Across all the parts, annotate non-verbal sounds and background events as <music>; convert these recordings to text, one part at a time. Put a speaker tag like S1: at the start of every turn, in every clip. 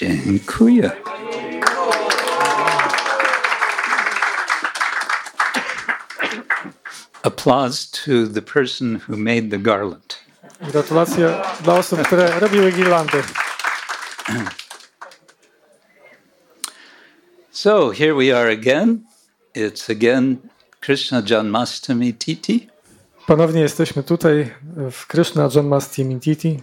S1: Dziękuję. Applause to the person who made the garland.
S2: Gratulacje dla osób, które robiły girlandy.
S1: So here we are again. It's again Krishna Janmastami Titi.
S2: Ponownie jesteśmy tutaj w Krishna Janmastami Titi.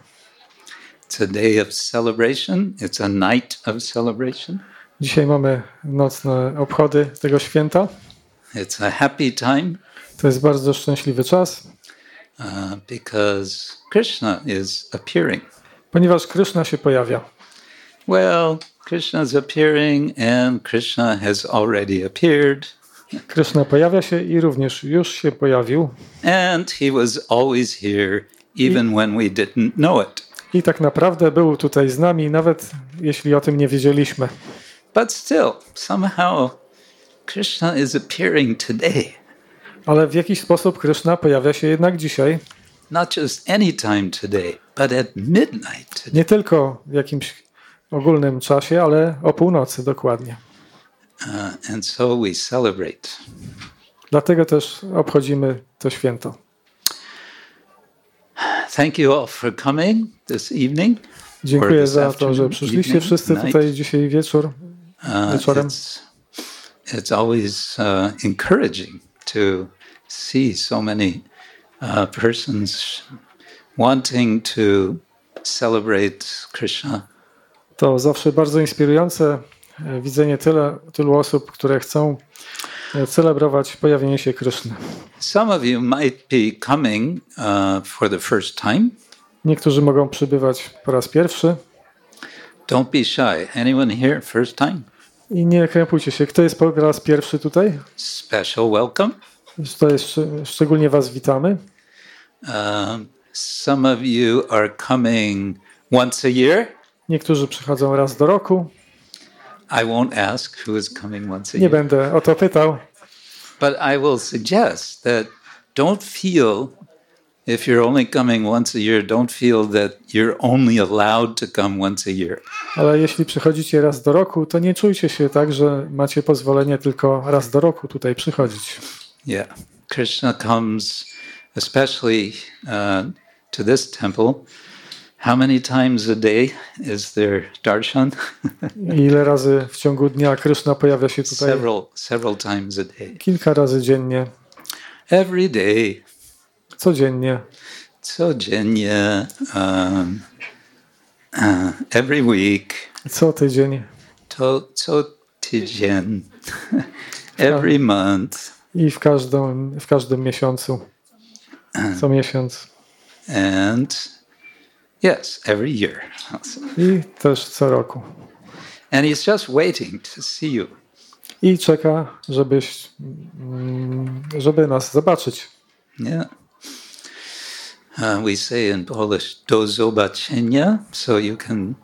S1: It's a day of celebration. It's a night of celebration.
S2: Dzisiaj mamy nocne obchody tego święta.
S1: It's a happy time
S2: To jest bardzo szczęśliwy czas,
S1: uh, because Krishna is appearing.
S2: ponieważ Krishna się pojawia.
S1: Well, Krishna is appearing, and Krishna has already appeared,
S2: Krishna pojawia się i również już się pojawił.
S1: and he was always here, even when we didn't know it.
S2: I tak naprawdę był tutaj z nami, nawet jeśli o tym nie wiedzieliśmy.
S1: But still, somehow, Krishna is appearing today.
S2: Ale w jakiś sposób Krishna pojawia się jednak dzisiaj.
S1: Not just any time today, but at midnight today.
S2: Nie tylko w jakimś ogólnym czasie, ale o północy dokładnie.
S1: Uh, and so we celebrate.
S2: Dlatego też obchodzimy to święto.
S1: Thank you all for coming this evening.
S2: Dziękuję
S1: this
S2: za to, że przyszliście
S1: evening,
S2: wszyscy
S1: night.
S2: tutaj dzisiaj wieczór.
S1: Uh, it's, it's always uh, encouraging to see so many uh, persons wanting to celebrate Krishna.
S2: To zawsze bardzo inspirujące widzenie tyle, tylu osób, które chcą celebrować pojawienie się Kryszny.
S1: Some of you might be coming uh, for the first time.
S2: Niektórzy mogą przybywać po raz pierwszy
S1: Don't be shy. Anyone here first time?
S2: i nie krępujcie się. Kto jest po raz pierwszy tutaj?
S1: Special welcome.
S2: To jest szcz- szczególnie Was witamy.
S1: Um, some of you are coming once a year.
S2: Niektórzy przychodzą raz do roku.
S1: I won't ask who is coming once a
S2: Nie
S1: year.
S2: będę o to pytał,
S1: But I will suggest that don't feel, if you're only coming once a year, don't feel that you're only allowed to come once a year.
S2: ale jeśli przychodzicie raz do roku, to nie czujcie się tak, że macie pozwolenie tylko raz do roku tutaj przychodzić.
S1: Yeah. Krishna comes, especially uh, to this temple. How many times a day is there darshan? <laughs>
S2: Ile razy w ciągu dnia Kryszna pojawia się tutaj?
S1: several, several times a day.
S2: Kilka razy dziennie,
S1: Every day,
S2: codziennie,
S1: codziennie, um, uh, every week,
S2: co tydzień.
S1: To, co tydzień, <laughs> every month,
S2: i w każdym, w każdym miesiącu, co miesiąc.
S1: And yes, every year.
S2: i też co roku.
S1: And he's just waiting to see you.
S2: I czeka, żebyś, mm, żeby nas zobaczyć.
S1: Yeah. Uh, we say in Polish, do zobaczenia, so you can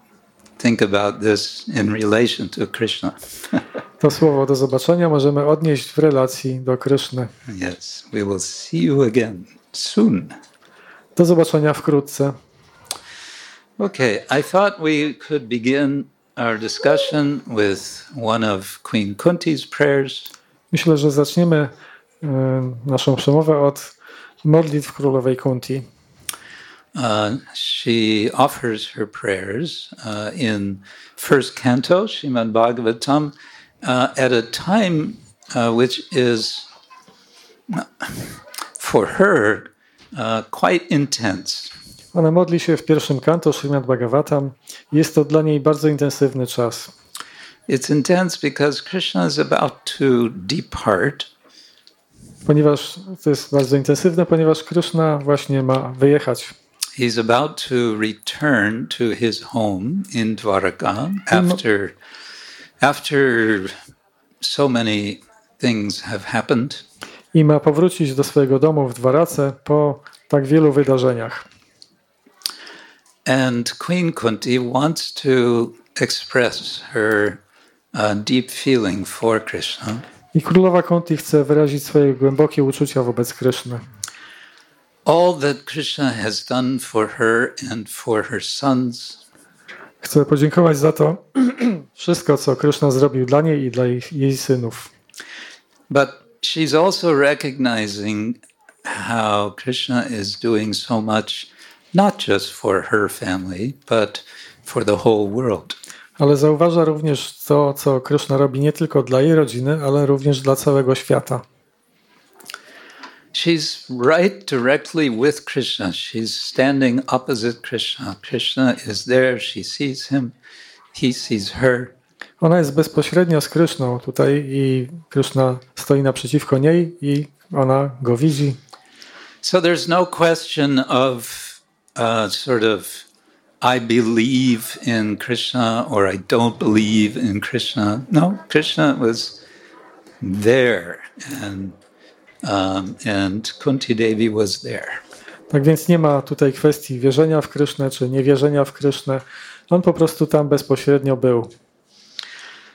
S1: think about this in relation to Krishna. <laughs>
S2: To słowo do zobaczenia możemy odnieść w relacji do Kryszny.
S1: yes, we will see you again soon.
S2: Do zobaczenia wkrótce.
S1: Okay, I thought we could begin our discussion with one of Queen Kunti's prayers.
S2: Myślę, że zaczniemy y, naszą przemowę od modlitw królowej Kunti.
S1: Uh, she offers her prayers uh, in first canto, Srimad Bhagavatam, uh, at a time uh, which is, uh, for her, uh, quite intense.
S2: Ona modli się w pierwszym kanto Srimad Bhagavatam. Jest to dla niej bardzo intensywny czas.
S1: It's intense because Krishna is about to depart,
S2: Ponieważ to jest bardzo intensywne, ponieważ Krishna właśnie ma wyjechać.
S1: he's about to return to his home in Dwarka after, after so many things have happened.
S2: I ma powrócić do swojego domu w Dwarace po tak wielu wydarzeniach.
S1: And Queen Kunti wants to express her uh, deep feeling for Krishna.
S2: I królowa Kunti chce wyrazić swoje głębokie uczucia wobec Kryszny.
S1: All that Krishna has done for her and for her sons,
S2: Chcę podziękować za to, <clears throat> wszystko, co Krishna zrobił dla niej i dla jej, jej synów.
S1: But she's also recognizing how Krishna is doing so much, not just for her family, but for the whole world.
S2: Ale zauważa również to, co Krishna robi nie tylko dla jej rodziny, ale również dla całego świata.
S1: She's right directly with Krishna. She's standing opposite Krishna. Krishna is there. She sees him. He sees her.
S2: Ona jest bezpośrednio z Krishną tutaj i Krishna stoi naprzeciwko niej i ona go widzi.
S1: So there's no question of uh, sort of I believe in Krishna or I don't believe in Krishna. No, Krishna was there and um, and Kunti Devi was there.
S2: Tak więc nie ma tutaj kwestii wierzenia w Krysznę czy niewierzenia w Krysznę. On po prostu tam bezpośrednio był.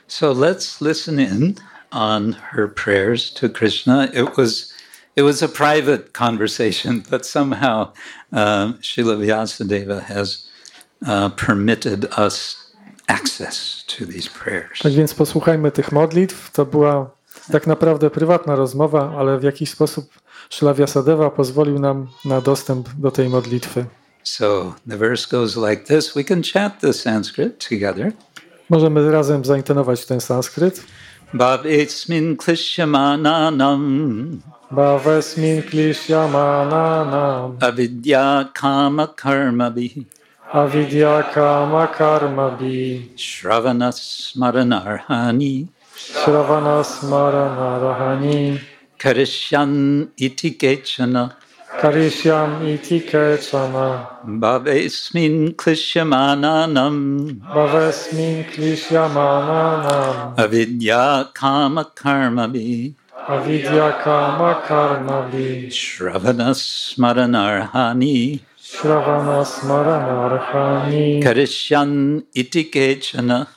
S1: So let's listen in on her prayers to Krishna. It was it was a private conversation, but somehow uh, Srila Vyasadeva has uh, permitted us access to these prayers.
S2: Tak więc posłuchajmy tych modlitw. To była tak naprawdę prywatna rozmowa, ale w jakiś sposób Srila Vyasadeva pozwolił nam na dostęp do tej modlitwy.
S1: So the verse goes like this. We can chant the Sanskrit together.
S2: Możemy razem zaintonować ten sanskryt.
S1: Bhavesmin klishyamananam
S2: Bhavesmin klishyamananam
S1: avidya kama karmabhi
S2: avidya kama karmabi
S1: shravana smaranarhani
S2: shravana smarana rahani
S1: karishyan iti kechana.
S2: Karishyam iti kechana.
S1: Bhavesmin klishyamananam
S2: Bhavesmin klishyamananam
S1: avidya kama karmabhi
S2: avidya kama karmabi
S1: shravana smaranarhani
S2: shravana smarana rahani
S1: karishyan iti kechana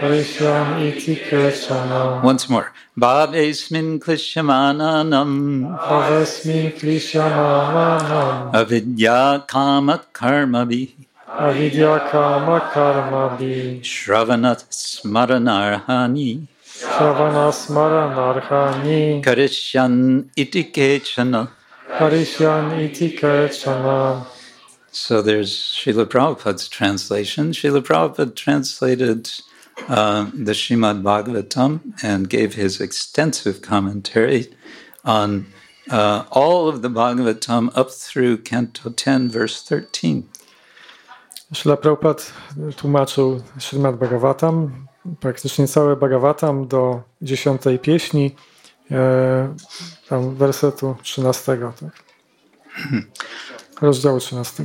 S2: karishyam iti kechana
S1: Once more. Bhavesmin klishyamananam
S2: Bhavesmin klishyamananam
S1: avidya kama karmabhi
S2: avidya kama karmabi
S1: shravanat smaranarhani
S2: shravana smarana rahani
S1: karishyan iti kechana.
S2: karishyam iti kechana
S1: So there's Srila Prabhupada's translation. Srila Prabhupada translated uh, the Srimad Bhagavatam and gave his extensive commentary on uh, all of the Bhagavatam up through Canto 10, verse 13.
S2: Srila Prabhupada tłumaczył Srimad Bhagavatam, praktycznie całe Bhagavatam do dziesiątej pieśni, tam wersetu 13, tak? rozdziału 13.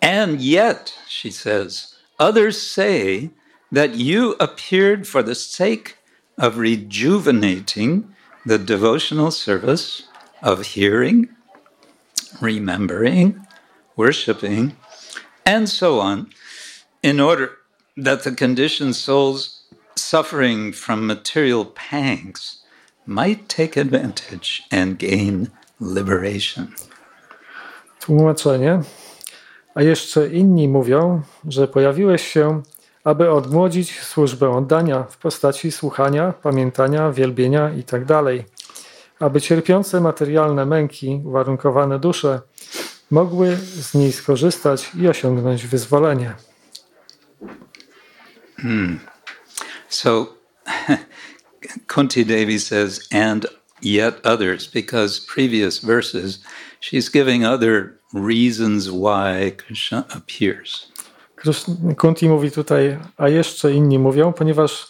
S1: And yet, she says, others say that you appeared for the sake of rejuvenating the devotional service of hearing, remembering, worshiping, and so on, in order that the conditioned souls suffering from material pangs might take advantage and gain liberation.
S2: Tłumaczenie. A jeszcze inni mówią, że pojawiłeś się, aby odmłodzić służbę oddania w postaci słuchania, pamiętania, wielbienia itd., aby cierpiące materialne męki, uwarunkowane dusze mogły z niej skorzystać i osiągnąć wyzwolenie.
S1: So <laughs> Kunti Devi says, and yet others, because previous verses, she's giving other reasons why Krishna appears.
S2: Kunti mówi tutaj, a jeszcze inni mówią, ponieważ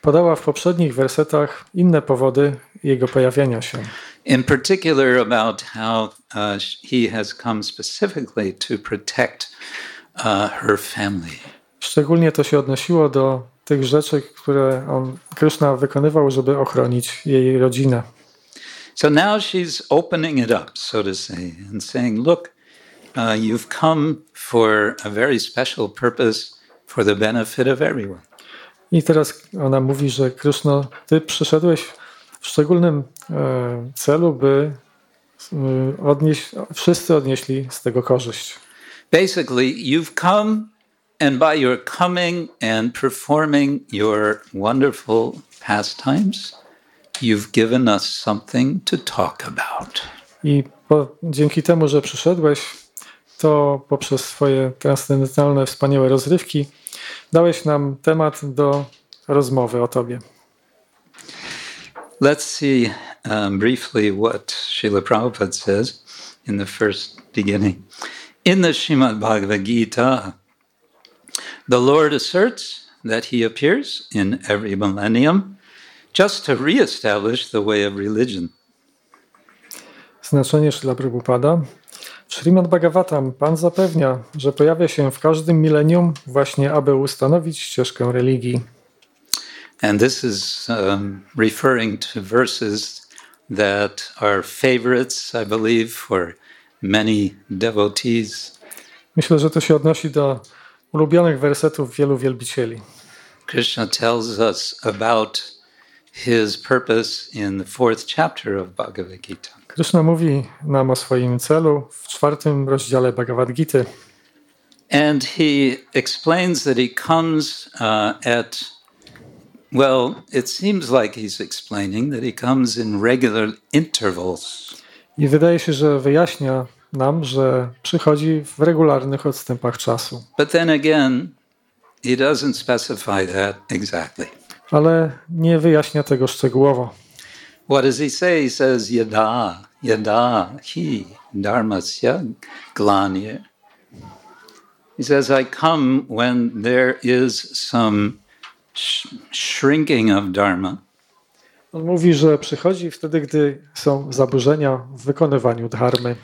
S2: podała w poprzednich wersetach inne powody jego pojawienia się.
S1: In particular, about how uh, he has come specifically to protect uh, her family.
S2: Szczególnie to się odnosiło do tych rzeczy, które on, Krishna wykonywał, żeby ochronić jej rodzinę.
S1: So now she's opening it up, so to say, and saying, look, uh, you've come for a very special purpose for the benefit of everyone.
S2: I teraz ona mówi, że Krishna, ty przyszedłeś w szczególnym e, celu, by e, odnieść, wszyscy odnieśli z tego korzyść.
S1: Basically, you've come and by your coming and performing your wonderful pastimes, you've given us something to talk about.
S2: I po, dzięki temu, że przyszedłeś, to poprzez swoje transcendentalne, wspaniałe rozrywki dałeś nam temat do rozmowy o Tobie.
S1: Let's see um, briefly what Srila Prabhupada says in the first beginning. In the Srimad Bhagavad Gita, the Lord asserts that he appears in every millennium just to reestablish the way of religion.
S2: Znaczenie Srila Prabhupada. Srimad Bhagavatam Pan zapewnia, że pojawia się w każdym milenium właśnie, aby ustanowić ścieżkę religii.
S1: And this is um, referring to verses that are favorites, I believe, for many devotees.
S2: Myślę, że to się odnosi do ulubionych wersetów wielu wielbicieli.
S1: Krishna tells us about his purpose in the fourth chapter of Bhagavad Gita.
S2: Krishna mówi nam o swoim celu w czwartym rozdziale Bhagavad Gita.
S1: And he explains that he comes uh, at, well, it seems like he's explaining that he comes in regular intervals.
S2: I wydaje się, że wyjaśnia nam, że przychodzi w regularnych odstępach czasu.
S1: But then again, he doesn't specify that exactly.
S2: Ale nie wyjaśnia tego szczegółowo.
S1: What does he say? He says, Yada, yada, hi, dharmasya, glanya. He says, I come when there is some sh- shrinking of dharma.
S2: On mówi, że przychodzi wtedy, gdy są zaburzenia w wykonywaniu dharmy.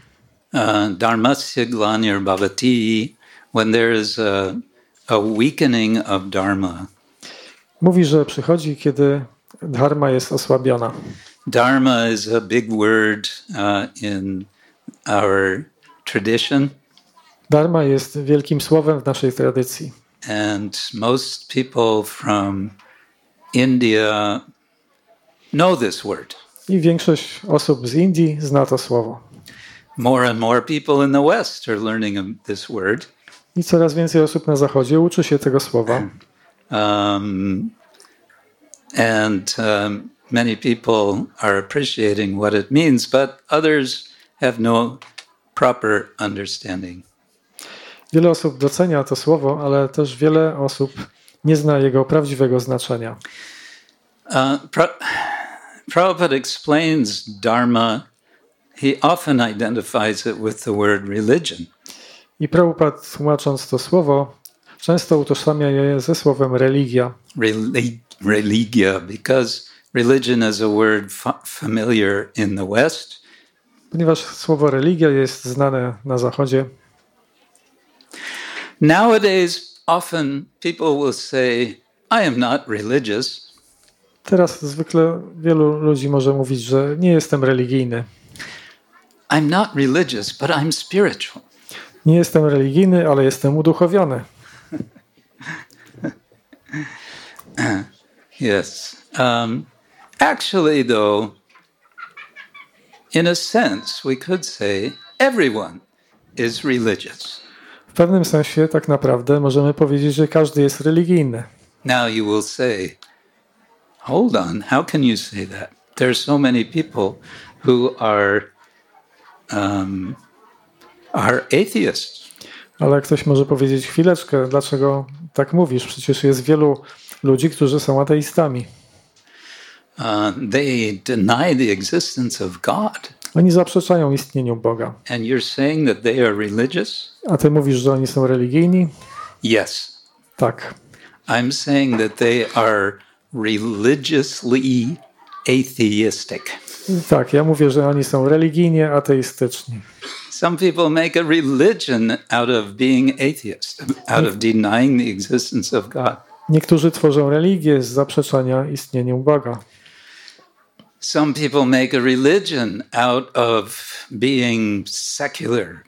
S1: Uh, dharmasya glanyar bhavati, when there is a, a weakening of dharma.
S2: Mówi, że przychodzi, kiedy dharma jest osłabiona.
S1: Dharma is a big word uh, in our tradition,
S2: Dharma jest wielkim słowem w naszej tradycji.
S1: and most people from India know this word.
S2: I większość osób z Indii zna to słowo.
S1: More and more people in the West are learning this word.
S2: I coraz więcej osób na Zachodzie uczy się tego słowa.
S1: Um, and um, many people are appreciating what it means, but others have no proper understanding.
S2: Wiele osób docenia to słowo, ale też wiele osób nie zna jego prawdziwego znaczenia.
S1: Uh, Pra- Prabhupada explains Dharma, he often identifies it with the word religion.
S2: I Prabhupada, tłumacząc to słowo, często utożsamia je ze słowem religia,
S1: Reli- religia, because religion is a word fa- familiar in the West.
S2: ponieważ słowo religia jest znane na Zachodzie.
S1: Nowadays, often people will say, I am not religious.
S2: Teraz zwykle wielu ludzi może mówić, że nie jestem religijny.
S1: I'm not religious, but I'm spiritual.
S2: Nie jestem religijny, ale jestem uduchowiony. <laughs>
S1: Yes. Um, actually, though, in a sense, we could say everyone is religious.
S2: W pewnym sensie tak naprawdę możemy powiedzieć, że każdy jest religijny.
S1: Now you will say, hold on, how can you say that? There are so many people who are um, are atheists.
S2: Ale ktoś może powiedzieć chwileczkę, dlaczego tak mówisz? Przecież jest wielu ludzi, którzy są ateistami.
S1: Uh, they deny the existence of God,
S2: Oni zaprzeczają istnieniu Boga.
S1: and you're saying that they are religious?
S2: A ty mówisz, że oni są religijni?
S1: Yes,
S2: Tak.
S1: I'm saying that they are religiously atheistic.
S2: Tak, ja mówię, że oni są religijnie ateistyczni.
S1: Some people make a religion out of being atheist, out of denying the existence of God.
S2: Niektórzy tworzą religię z zaprzeczania istnieniu Boga.
S1: Some people make a religion out of being secular.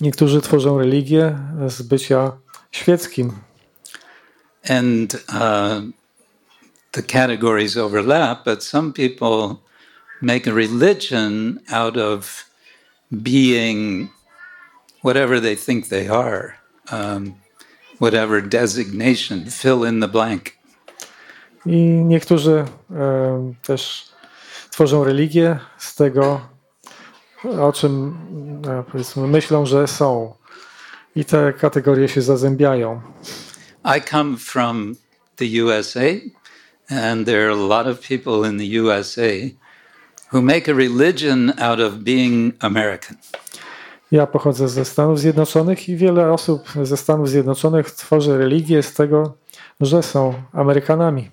S2: Niektórzy tworzą religię z bycia świeckim.
S1: And uh, the categories overlap, but some people make a religion out of being whatever they think they are. Um, whatever designation, fill in the blank.
S2: I niektórzy też tworzą religię z tego, o czym powiedzmy myślą, że są. I te kategorie się zazębiają.
S1: I come from the USA, and there are a lot of people in the USA who make a religion out of being American.
S2: Ja pochodzę ze Stanów Zjednoczonych i wiele osób ze Stanów Zjednoczonych tworzy religię z tego, że są Amerykanami.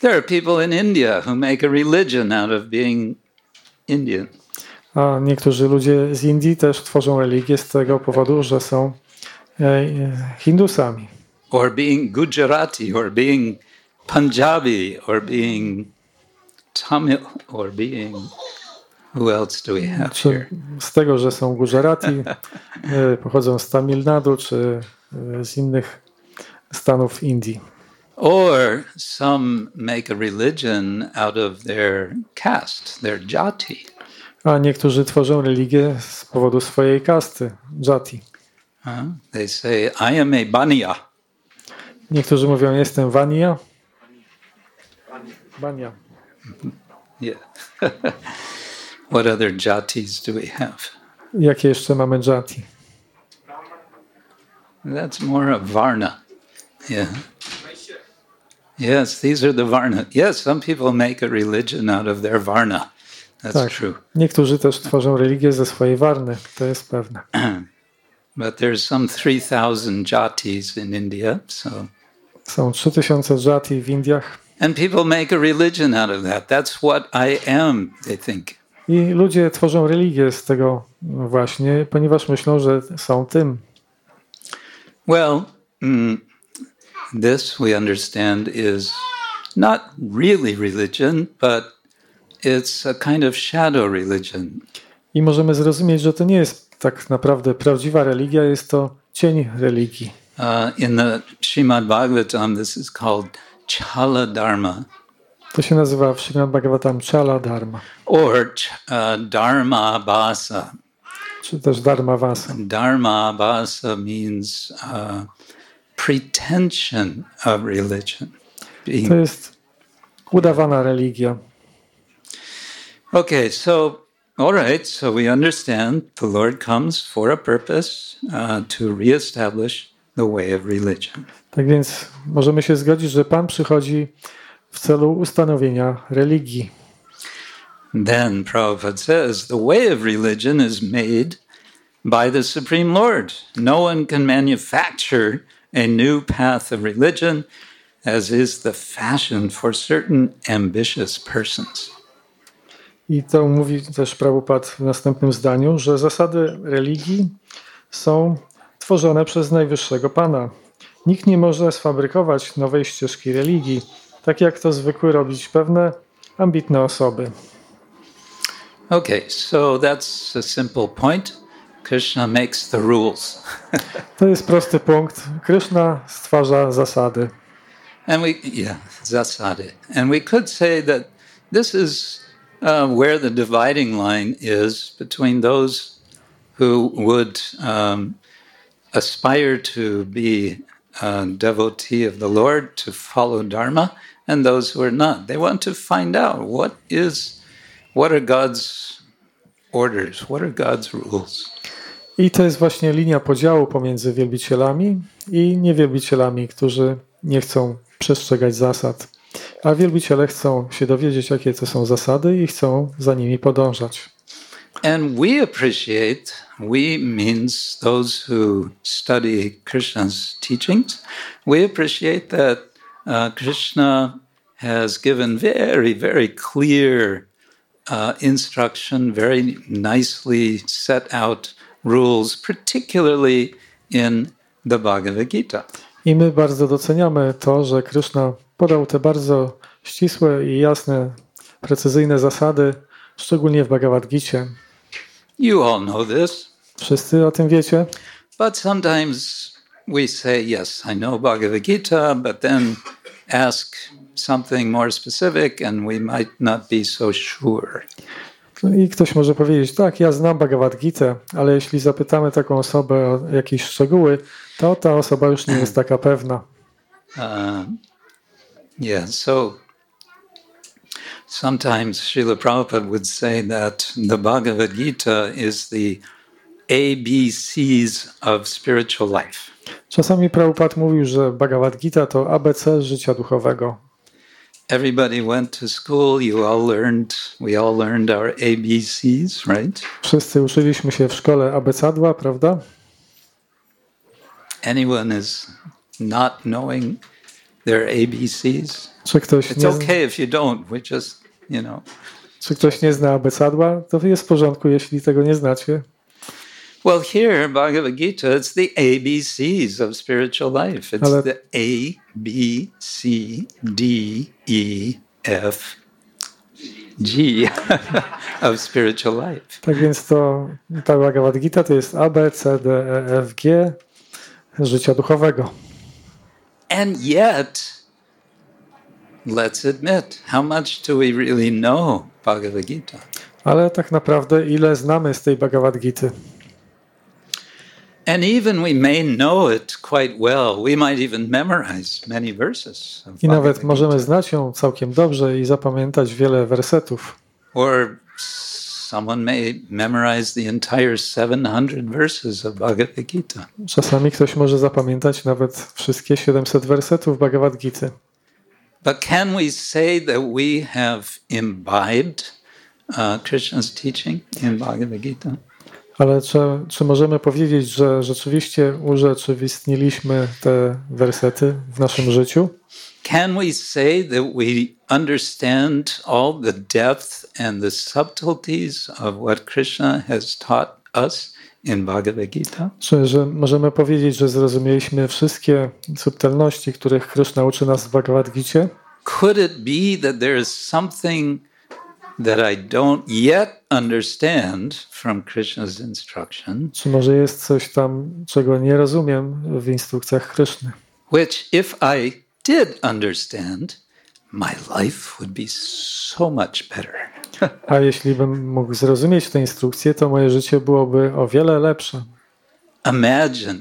S1: There are people in India who make a religion out of being Indian.
S2: A niektórzy ludzie z Indii też tworzą religię z tego powodu, że są e, Hindusami.
S1: Or being Gujarati, or being Punjabi, or being Tamil, or being. Who else do we have
S2: Czy
S1: here?
S2: z tego, że są Gujarati, e, <laughs> pochodzą z Tamil Nadu, czy e, z innych stanów Indii.
S1: Or some make a religion out of their caste, their jati.
S2: A niektórzy tworzą religię z powodu swojej kasty, jati.
S1: Huh? They say, I am a Bania.
S2: Niektórzy mówią, jestem Vania. Bania.
S1: Yeah. <laughs> what other jatis do we have?
S2: Jakie jeszcze mamy jati?
S1: That's more of Varna. Yeah. Yes, these are the Varna. Yes, some people make a religion out of their Varna. That's
S2: Tak.
S1: true.
S2: Niektórzy też tworzą religię ze swojej warny, to jest pewne. <clears throat>
S1: But there's some 3,000 jatis in India. So,
S2: Są 3000 jati w Indiach
S1: and people make a religion out of that. That's what I am, they think.
S2: i ludzie tworzą religię z tego właśnie, ponieważ myślą, że są tym.
S1: Well, mm, this we understand is not really religion, but it's a kind of shadow religion.
S2: I możemy zrozumieć, że to nie jest tak naprawdę prawdziwa religia, jest to cień religii.
S1: Uh, in the Srimad Bhagavatam, this is called Chala Dharma
S2: To się nazywa w Srimad Bhagavatam Chala Dharma,
S1: or uh, Dharma Bhasa.
S2: czy też Dharma Vasa.
S1: Dharma Bhasa means uh, pretension of religion. Being
S2: To jest udawana religia.
S1: Okay, so, all right, so we understand the Lord comes for a purpose uh, to reestablish the way of religion.
S2: Tak więc możemy się zgodzić, że Pan przychodzi w celu ustanowienia religii.
S1: Then Prabhupada says the way of religion is made by the Supreme Lord. No one can manufacture a new path of religion, as is the fashion for certain ambitious persons.
S2: I to mówi też Prabhupada w następnym zdaniu, że zasady religii są tworzone przez Najwyższego Pana. Nikt nie może sfabrykować nowej ścieżki religii, tak jak to zwykły robić pewne ambitne osoby.
S1: Okay, so that's a simple point. Krishna makes the rules. <laughs>
S2: To jest prosty punkt. Kryszna stwarza zasady.
S1: And we, yeah, zasade. And we could say that this is uh, where the dividing line is between those who would um, aspire to be a devotee of the Lord, to follow Dharma, and those who are not. They want to find out what is, what are God's orders, what are God's rules.
S2: I to jest właśnie linia podziału pomiędzy wielbicielami i niewielbicielami, którzy nie chcą przestrzegać zasad. A wielbiciele chcą się dowiedzieć, jakie to są zasady i chcą za nimi podążać.
S1: And we appreciate, we means those who study Krishna's teachings, we appreciate that uh, Krishna has given very, very clear uh, instruction, very nicely set out rules, particularly in the Bhagavad Gita.
S2: I my bardzo doceniamy to, że Krishna podał te bardzo ścisłe i jasne, precyzyjne zasady, szczególnie w Bhagavad Gita.
S1: You all know this,
S2: Wszyscy o tym wiecie,
S1: but sometimes we say, Yes, I know Bhagavad Gita, but then ask something more specific and we might not be so sure.
S2: I ktoś może powiedzieć, tak, ja znam Bhagavad Gita, ale jeśli zapytamy taką osobę o jakieś szczegóły, to ta osoba już nie jest taka pewna.
S1: Um, yeah, so sometimes Srila Prabhupada would say that the Bhagavad Gita is the ABCs of spiritual life.
S2: Czasami Prabhupada mówił, że Bhagavad Gita to ABC życia duchowego.
S1: Everybody went to school, you all learned, we all learned our ABCs, right?
S2: Wszyscy uczyliśmy się w szkole abecadła, prawda?
S1: Anyone is not knowing their ABCs?
S2: Czy ktoś
S1: It's
S2: nie,
S1: okay if you don't. We just, you know.
S2: czy ktoś nie zna abecadła, to jest w porządku, jeśli tego nie znacie.
S1: Well, here, Bhagavad Gita, it's the ABCs of spiritual life. It's
S2: Ale-
S1: the A, B, C, D, E, F, G <laughs> of spiritual life.
S2: Tak więc to ta Bhagavad Gita to jest A, B, C, D, E, F, G życia duchowego.
S1: And yet, let's admit, how much do we really know Bhagavad Gita?
S2: Ale tak naprawdę ile znamy z tej Bhagavad Gity? I nawet
S1: Gita.
S2: możemy znać ją całkiem dobrze i zapamiętać wiele wersetów.
S1: Or someone may memorize the entire 700 verses of Bhagavad Gita.
S2: Czasami ktoś może zapamiętać nawet wszystkie 700 wersetów Bhagavad Gity.
S1: But can we say that we have imbibed uh, Krishna's teaching in Bhagavad Gita?
S2: Ale czy, czy możemy powiedzieć, że rzeczywiście urzeczywistniliśmy te wersety w naszym życiu?
S1: Can we say that we understand all the depth and the subtleties of what Krishna has taught us in Bhagavad Gita?
S2: Czy że możemy powiedzieć, że zrozumieliśmy wszystkie subtelności, których Krishna uczy nas w Bhagavad Gicie?
S1: Could it be that there is something that I don't yet understand from Krishna's instruction,
S2: Czy może jest coś tam, czego nie rozumiem w instrukcjach Kryszny?
S1: which, if I did understand, my life would be so much better? <laughs>
S2: A jeśli bym mógł zrozumieć te instrukcje, to moje życie byłoby o wiele lepsze.
S1: Imagine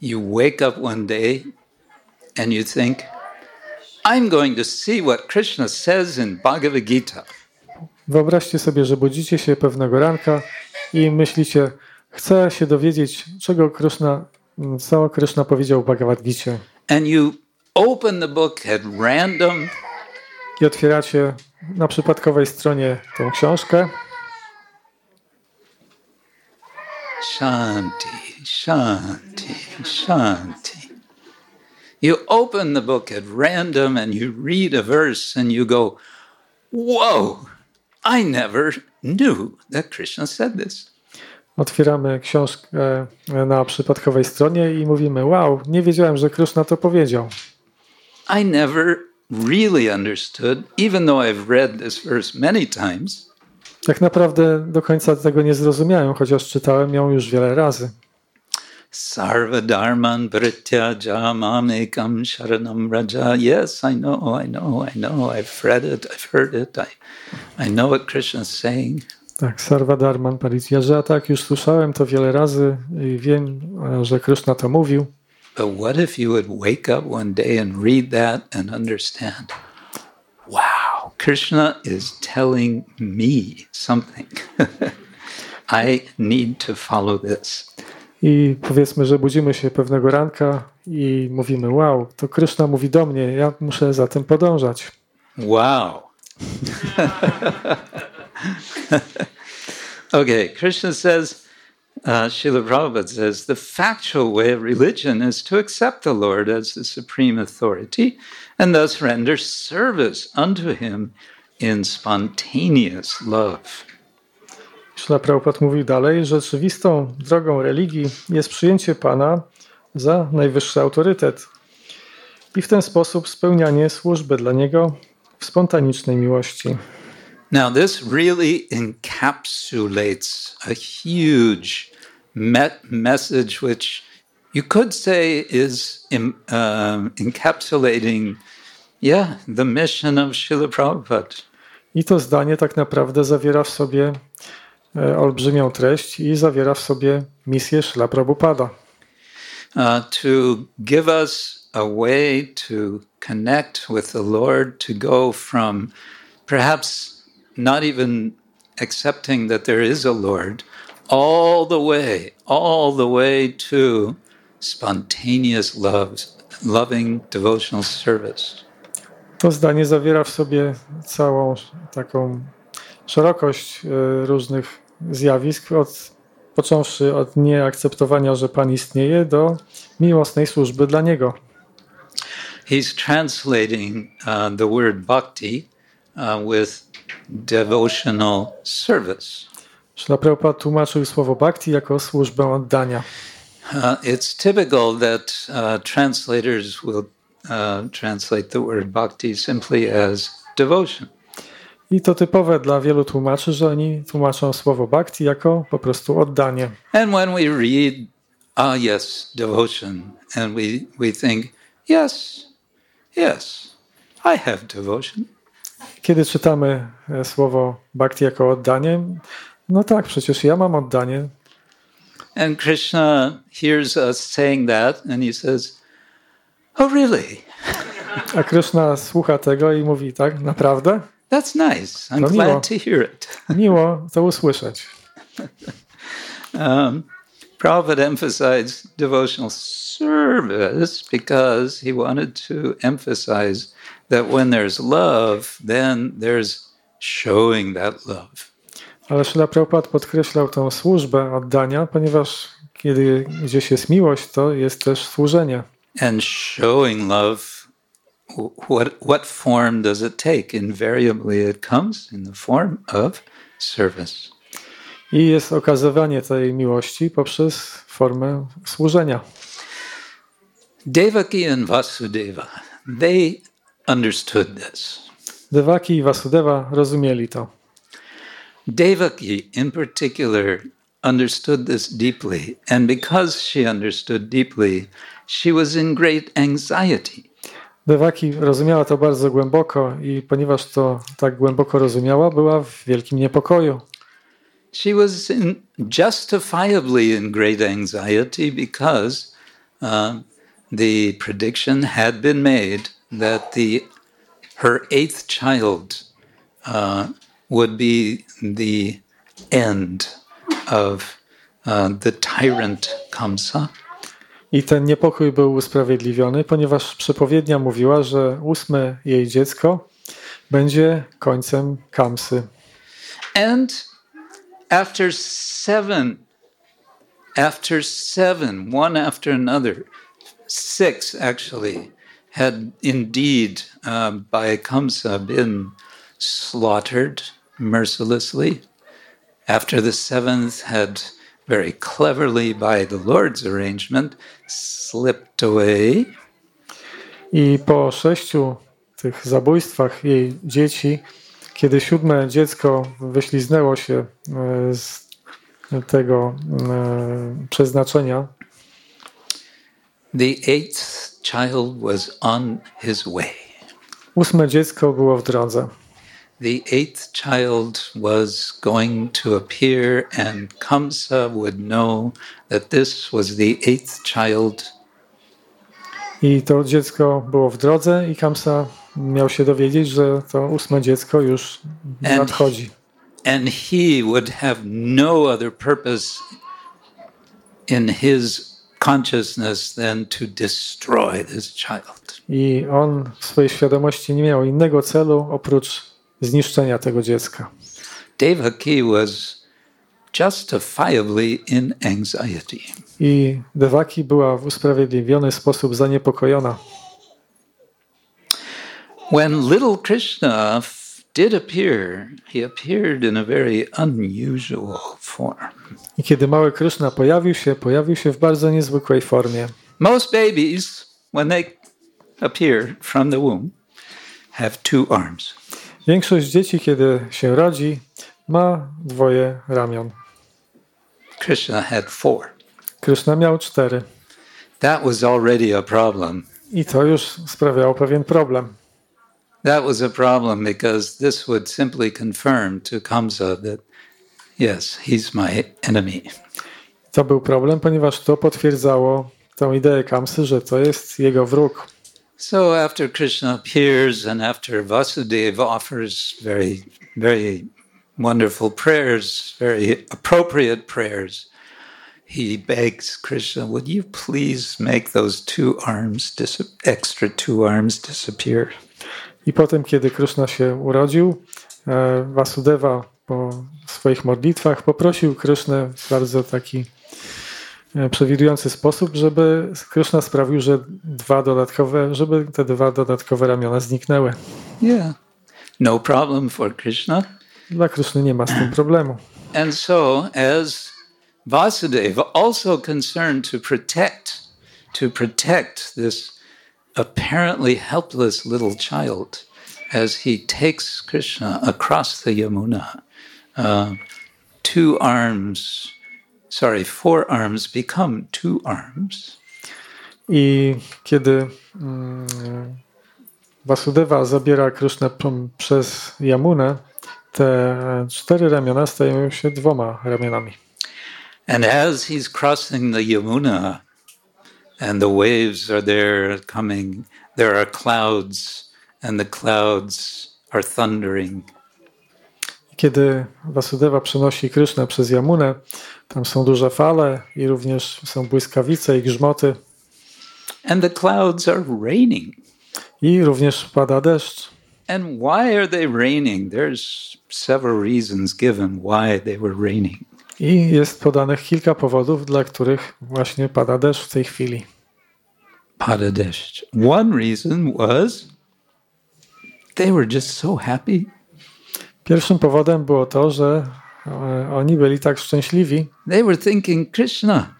S1: you wake up one day and you think, I'm going to see what Krishna says in Bhagavad Gita.
S2: Wyobraźcie sobie, że budzicie się pewnego ranka i myślicie, chcę się dowiedzieć, czego Krishna, co Krishna powiedział w Bhagavad Gicie.
S1: And you open the book at random
S2: I otwieracie na przypadkowej stronie tą książkę
S1: Shanti, Shanti, Shanti. You open the book at random and you read a verse and you go, Whoa, I never knew that Krishna said this.
S2: Otwieramy książkę na przypadkowej stronie i mówimy: Wow, nie wiedziałem, że Krishna to powiedział.
S1: I never really understood, even though I've read this verse many times,
S2: Tak naprawdę do końca tego nie zrozumiałem, chociaż czytałem ją już wiele razy.
S1: Sarva Dharman Prityaja Mamekam Sharanam Raja. Yes, I know, I know, I know. I've read it, I've heard it. I, I know what Krishna's saying.
S2: Tak, Sarva Dharman Parityaja, tak, już słyszałem to wiele razy i wiem, że Krishna to mówił.
S1: But what if you would wake up one day and read that and understand? Wow, Krishna is telling me something. <laughs> I need to follow this.
S2: I powiedzmy, że budzimy się pewnego ranka i mówimy: Wow, to Krishna mówi do mnie, ja muszę za tym podążać.
S1: Wow. <laughs> okay, Krishna says, uh, Srila Prabhupada says, the factual way of religion is to accept the Lord as the supreme authority and thus render service unto him in spontaneous love.
S2: Śla Prabhupada mówi dalej, że rzeczywistą drogą religii jest przyjęcie Pana za najwyższy autorytet i w ten sposób spełnianie służby dla Niego w spontanicznej miłości.
S1: Now, this really encapsulates a huge me- message, which you could say is um, encapsulating, yeah, the mission of Srila Prabhupada.
S2: I to zdanie tak naprawdę zawiera w sobie olbrzymią treść i zawiera w sobie misję Szla Prabhupada.
S1: Uh, to give us a way to connect with the Lord, to go from perhaps not even accepting that there is a Lord, all the way, all the way to spontaneous love, loving devotional service.
S2: To zdanie zawiera w sobie całą taką szerokość e, różnych zjawisk, od, począwszy od nieakceptowania, że Pan istnieje, do miłosnej służby dla Niego.
S1: He's translating uh, the word bhakti uh, with devotional service.
S2: Szla Prabhupada tłumaczył słowo bhakti jako służbę oddania.
S1: Uh, it's typical that uh, translators will uh, translate the word bhakti simply as devotion.
S2: I to typowe dla wielu tłumaczy, że oni tłumaczą słowo bhakti jako po prostu oddanie.
S1: And when we read, ah, yes, devotion, and we, we think, yes, yes, I have devotion.
S2: Kiedy czytamy e, słowo bhakti jako oddanie, no tak, przecież ja mam oddanie.
S1: And Krishna hears us saying that, and he says, oh, really?
S2: A Krishna słucha tego i mówi tak, naprawdę?
S1: That's nice. I'm
S2: miło.
S1: glad to hear it. <laughs>
S2: Miło to usłyszeć.
S1: Um, Prabhupada emphasized devotional service because he wanted to emphasize that when there's love, then there's showing that love.
S2: Ale Srila Prabhupada podkreślał tę służbę oddania, ponieważ kiedy gdzieś jest miłość, to jest też służenie.
S1: And showing love, what, what form does it take? Invariably, it comes in the form of service.
S2: I jest okazywanie tej miłości poprzez formę służenia.
S1: Devaki and Vasudeva, they understood this.
S2: Devaki i Vasudeva rozumieli to.
S1: Devaki, in particular, understood this deeply, and because she understood deeply, she was in great anxiety.
S2: Devaki rozumiała to bardzo głęboko i ponieważ to tak głęboko rozumiała, była w wielkim niepokoju.
S1: She was in, justifiably in great anxiety because uh, the prediction had been made that the her eighth child uh, would be the end of uh, the tyrant Kamsa.
S2: I ten niepokój był usprawiedliwiony, ponieważ przepowiednia mówiła, że ósme jej dziecko będzie końcem Kamsy.
S1: And after seven, after seven, one after another, six actually had indeed uh, by Kamsa been slaughtered mercilessly. After the seventh had very cleverly, by the Lord's arrangement, slipped away.
S2: I po sześciu tych zabójstwach jej dzieci, kiedy siódme dziecko wyśliznęło się e, z tego e, przeznaczenia,
S1: The eighth child was on his way.
S2: ósme dziecko było w drodze.
S1: The eighth child was going to appear, and Kamsa would know that this was the eighth child.
S2: I to dziecko było w drodze i Kamsa miał się dowiedzieć, że to ósme dziecko już
S1: And-
S2: nadchodzi.
S1: And he would have no other purpose in his consciousness than to destroy this child.
S2: I on w swojej świadomości nie miał innego celu oprócz zniszczenia tego dziecka.
S1: Devaki was justifiably in anxiety.
S2: I Devaki była w usprawiedliwiony sposób zaniepokojona.
S1: When little Krishna did appear, he appeared in a very unusual form.
S2: I kiedy mały Kryszna pojawił się, pojawił się w bardzo niezwykłej formie.
S1: Most babies, when they appear from the womb, have two arms.
S2: Większość dzieci, kiedy się rodzi, ma dwoje ramion.
S1: Krishna had four.
S2: Kryszna miał cztery.
S1: That was already a problem.
S2: I to już sprawiało pewien problem.
S1: that was a problem because this would simply confirm to Kamsa that, yes, he's my enemy.
S2: To był problem, ponieważ to potwierdzało tę ideę Kamsy, że to jest jego wróg.
S1: So after Krishna appears and after Vasudeva offers very, very wonderful prayers, very appropriate prayers, he begs Krishna, would you please make those two arms, dis- extra two arms disappear?
S2: I potem, kiedy Krishna się urodził, Vasudeva po swoich modlitwach poprosił Krishnę w bardzo taki przewidujący sposób, żeby Krishna sprawił, że dwa dodatkowe, żeby te dwa dodatkowe ramiona zniknęły.
S1: Yeah. No problem for Krishna.
S2: Dla Krishny nie ma z tym problemu.
S1: And so, as Vasudeva, also concerned to protect, to protect this apparently helpless little child, as he takes Krishna across the Yamuna, uh, two arms, sorry, four arms become two arms.
S2: I kiedy mm, Vasudeva zabiera Krishnę p- przez Yamunę, te cztery ramiona stają się dwoma ramionami.
S1: And as he's crossing the Yamuna, and the waves are there coming, there are clouds, and the clouds are thundering.
S2: Kiedy Vasudeva przenosi Krishnę przez Yamunę, tam są duże fale i również są błyskawice i grzmoty
S1: And the clouds are raining.
S2: i również pada deszcz.
S1: And why are they raining? There's several reasons given why they were raining.
S2: I jest podanych kilka powodów, dla których właśnie pada deszcz w tej chwili.
S1: Padadesh. One reason was they were just so happy.
S2: Pierwszym powodem było to, że e, oni byli tak szczęśliwi,
S1: They were thinking, Krishna,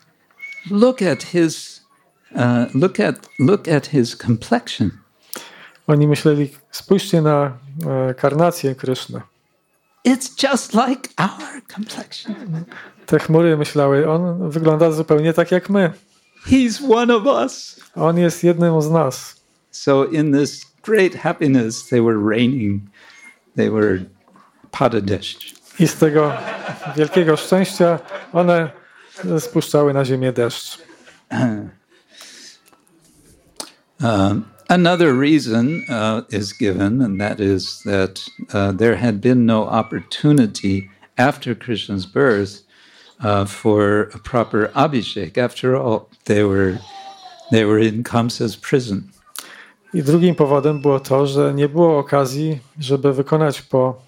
S1: look at his, uh, look at look at his complexion.
S2: Oni myśleli, spójrzcie na e, karnację Kryszny.
S1: It's just like our complexion.
S2: Te chmury myślały, on wygląda zupełnie tak jak my.
S1: He's one of us.
S2: On jest jednym z nas.
S1: So in this great happiness, they were raining. They were Padadesh.
S2: I z tego wielkiego szczęścia one spuszczały na ziemię deszcz. <clears throat>
S1: Um, another reason uh, is given, and that is that uh, there had been no opportunity after Krishna's birth uh, for a proper abhishek. After all, they were they were in Kamsa's prison,
S2: I drugim powodem było to, że nie było okazji, żeby wykonać po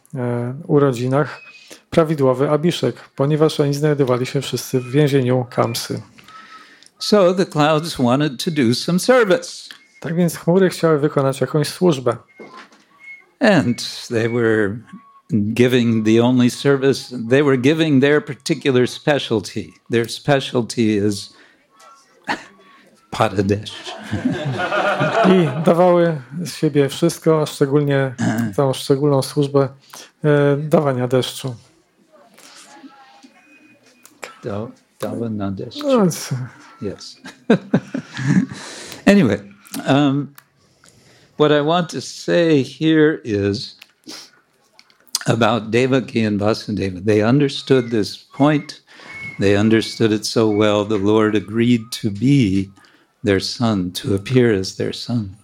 S2: urodzinach prawidłowy abiszek, ponieważ oni znajdowali się wszyscy w więzieniu Kamsy.
S1: so the clouds wanted to do some service,
S2: Tak więc chmury chciały wykonać jakąś służbę.
S1: and they were giving the only service. They were giving their particular specialty. Their specialty is.
S2: I dawały z siebie wszystko, szczególnie tą szczególną służbę dawania deszczu.
S1: Da- Davanadesh.
S2: No,
S1: Yes. <laughs> anyway, um, what I want to say here is about Devaki and Vasudeva. They understood this point. They understood it so well. The Lord agreed to be their son, to appear as their son.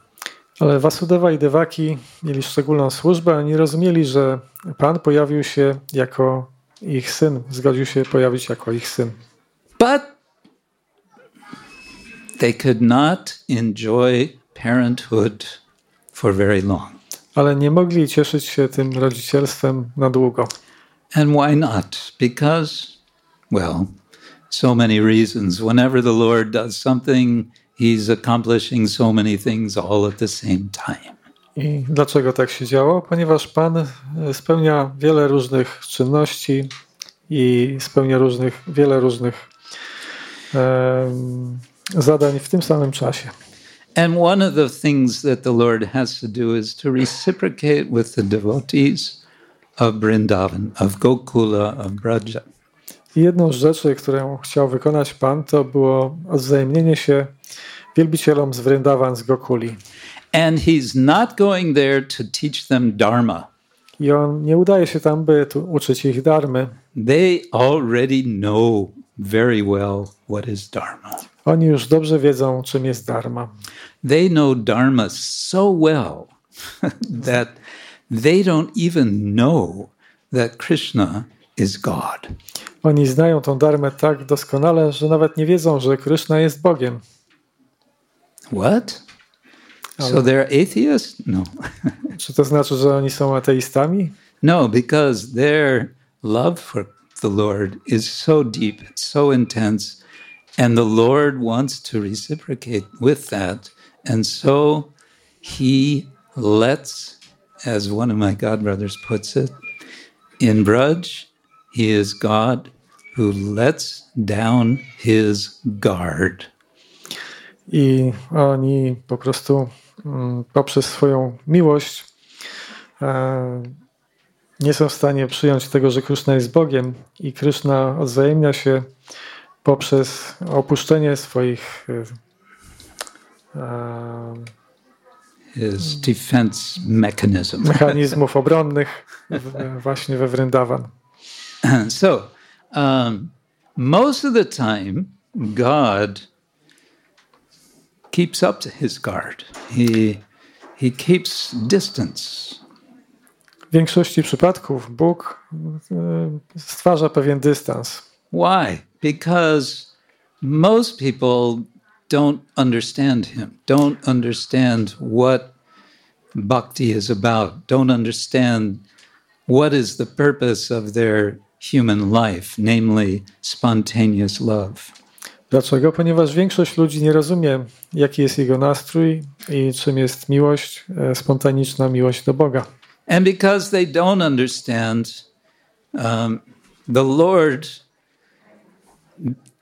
S2: Ale Vasudeva i Devaki mieli szczególną służbę. Oni rozumieli, że Pan pojawił się jako ich syn, zgodził się pojawić jako ich syn.
S1: But they could not enjoy parenthood for very long.
S2: Ale nie mogli cieszyć się tym rodzicielstwem na długo.
S1: And why not? Because, well, so many reasons. Whenever the Lord does something, he's accomplishing so many things all at the same time.
S2: I dlaczego tak się działo? Ponieważ Pan e, spełnia wiele różnych czynności i spełnia różnych, wiele różnych em, zadań w tym samym czasie.
S1: And one of the things that the Lord has to do is to reciprocate with the devotees of Vrindavan, of Gokula, of Braja.
S2: I jedną z rzeczy, którą chciał wykonać Pan, to było odwzajemnienie się wielbicielom z Vrindavan, z Gokuli.
S1: And he's not going there to teach them Dharma.
S2: I on nie udaje się tam, by uczyć ich darmy.
S1: They already know very well what is Dharma.
S2: Oni już dobrze wiedzą, czym jest dharma.
S1: They know Dharma so well <laughs> that they don't even know that Krishna is God.
S2: Oni znają tą darmę tak doskonale, że nawet nie wiedzą, że Krishna jest Bogiem.
S1: What? So they're atheists? No. <laughs>
S2: Czy to znaczy, że oni są ateistami?
S1: no, because their love for the Lord is so deep, it's so intense, and the Lord wants to reciprocate with that. And so he lets, as one of my God brothers puts it, in Brudge, he is God who lets down his guard.
S2: I oni po prostu mm, poprzez swoją miłość e, nie są w stanie przyjąć tego, że Krishna jest Bogiem i Krishna odwzajemnia się poprzez opuszczenie swoich e, e,
S1: His defense mechanism.
S2: mechanizmów obronnych właśnie we Vrindavan. <clears throat>
S1: so, um, most of the time, God keeps up to his guard. He he keeps distance.
S2: W większości przypadków Bóg stwarza pewien dystans.
S1: Why? Because most people don't understand him. Don't understand what bhakti is about. Don't understand what is the purpose of their human life, namely spontaneous love.
S2: Dlaczego? Ponieważ większość ludzi nie rozumie, jaki jest jego nastrój i czym jest miłość, e, spontaniczna miłość do Boga.
S1: And because they don't understand, um, the Lord,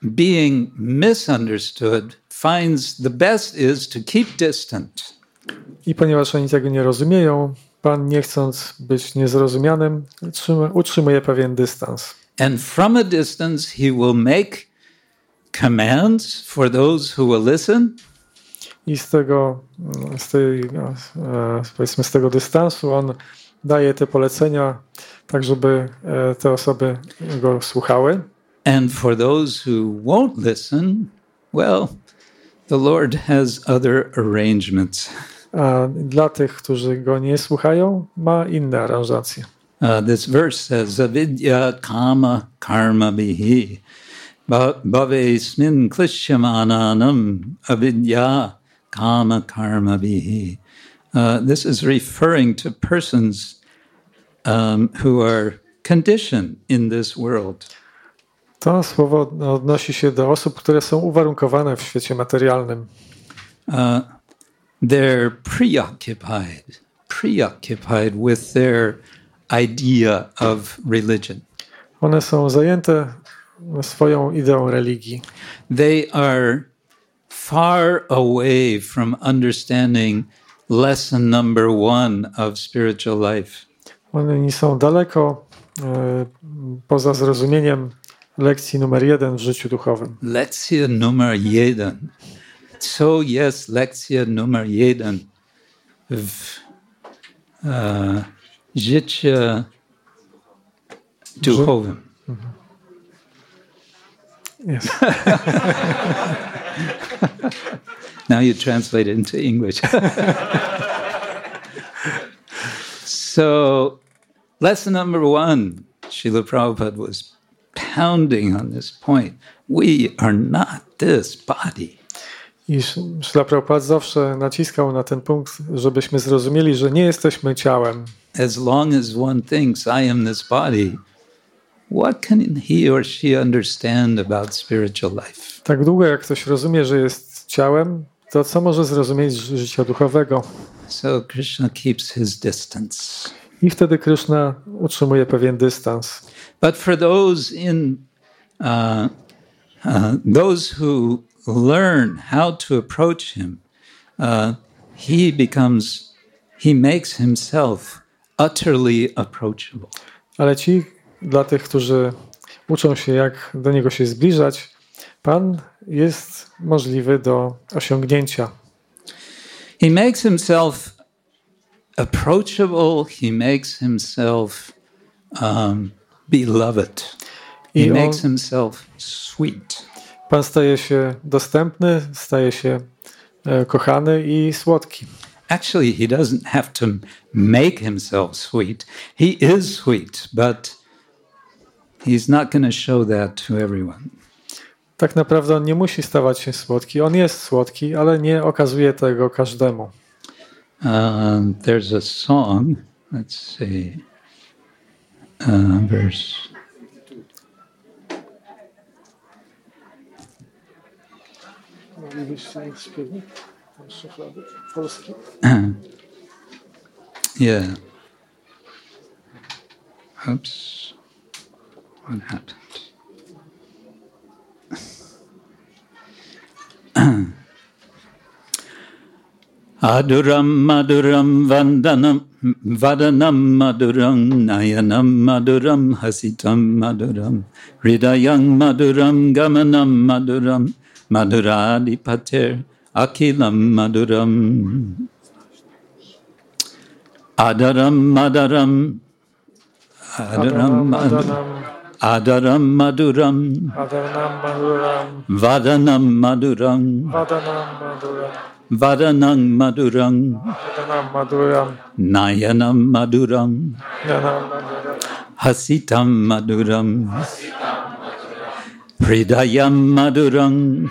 S1: being misunderstood, finds the best is to keep distant.
S2: I ponieważ oni tego nie rozumieją, Pan, nie chcąc być niezrozumianym, utrzymuje pewien dystans.
S1: And from a distance, he will make commands for those who will listen,
S2: I z tego, z tej, e, powiedzmy, z tego dystansu on daje te polecenia, tak żeby e, te osoby go słuchały.
S1: and for those who won't listen, well, the Lord has other arrangements.
S2: A dla tych, którzy go nie słuchają, ma inne aranżacje.
S1: Uh, this verse says, avidya kama karma bihi. Bhave smin klishyamananam avidya kama karma bihi. Uh, this is referring to persons um, who are conditioned in this world.
S2: To słowo odnosi się do osób, które są uwarunkowane w świecie materialnym.
S1: Uh, they're preoccupied, preoccupied with their idea of religion.
S2: One są zajęte swoją ideą religii.
S1: They are far away from understanding lesson number one of spiritual life.
S2: One nie są daleko e, poza zrozumieniem lekcji numer jeden w życiu duchowym.
S1: Lekcja numer jeden. Co jest lekcja numer jeden w e, życiu duchowym?
S2: Jest. <laughs>
S1: Now you translate it into English. so, lesson number one, Srila Prabhupada was pounding on this point. We are not this body.
S2: I Szla Prabhupada zawsze naciskał na ten punkt, żebyśmy zrozumieli, że nie jesteśmy ciałem.
S1: As long as one thinks I am this body, what can he or she understand about spiritual life?
S2: Tak długo jak ktoś rozumie, że jest ciałem, to co może zrozumieć z życia duchowego?
S1: So, Krishna keeps his distance.
S2: I wtedy Krishna utrzymuje pewien dystans.
S1: But for those in uh, uh, those who learn how to approach him, uh, he becomes he makes himself utterly approachable.
S2: Ale ci, dla tych, którzy uczą się, jak do niego się zbliżać, Pan jest możliwy do osiągnięcia.
S1: He makes himself approachable, he makes himself um, beloved, he
S2: I on,
S1: makes himself sweet.
S2: Pan staje się dostępny, staje się e, kochany i słodki.
S1: Actually, he doesn't have to make himself sweet. He is sweet, but he's not going to show that to everyone.
S2: Tak naprawdę on nie musi stawać się słodki. On jest słodki, ale nie okazuje tego każdemu.
S1: Um, there's a song. Let's see. Uh, verse. <clears throat> Yeah. Oops. What happened? Aduram maduram vandanam vadanam maduram nayanam maduram hasitam maduram hridayam maduram gamanam maduram maduradi pater akilam maduram. Adaram madaram adaram madaram adaram maduram.
S2: Adanam Maduram,
S1: vadanam maduram.
S2: Adanam Maduram,
S1: vadanam maduram.
S2: Adanam Maduram,
S1: Nayanam Maduram,
S2: Yanam Maduram,
S1: Hasitam Maduram, Hridayam Maduram,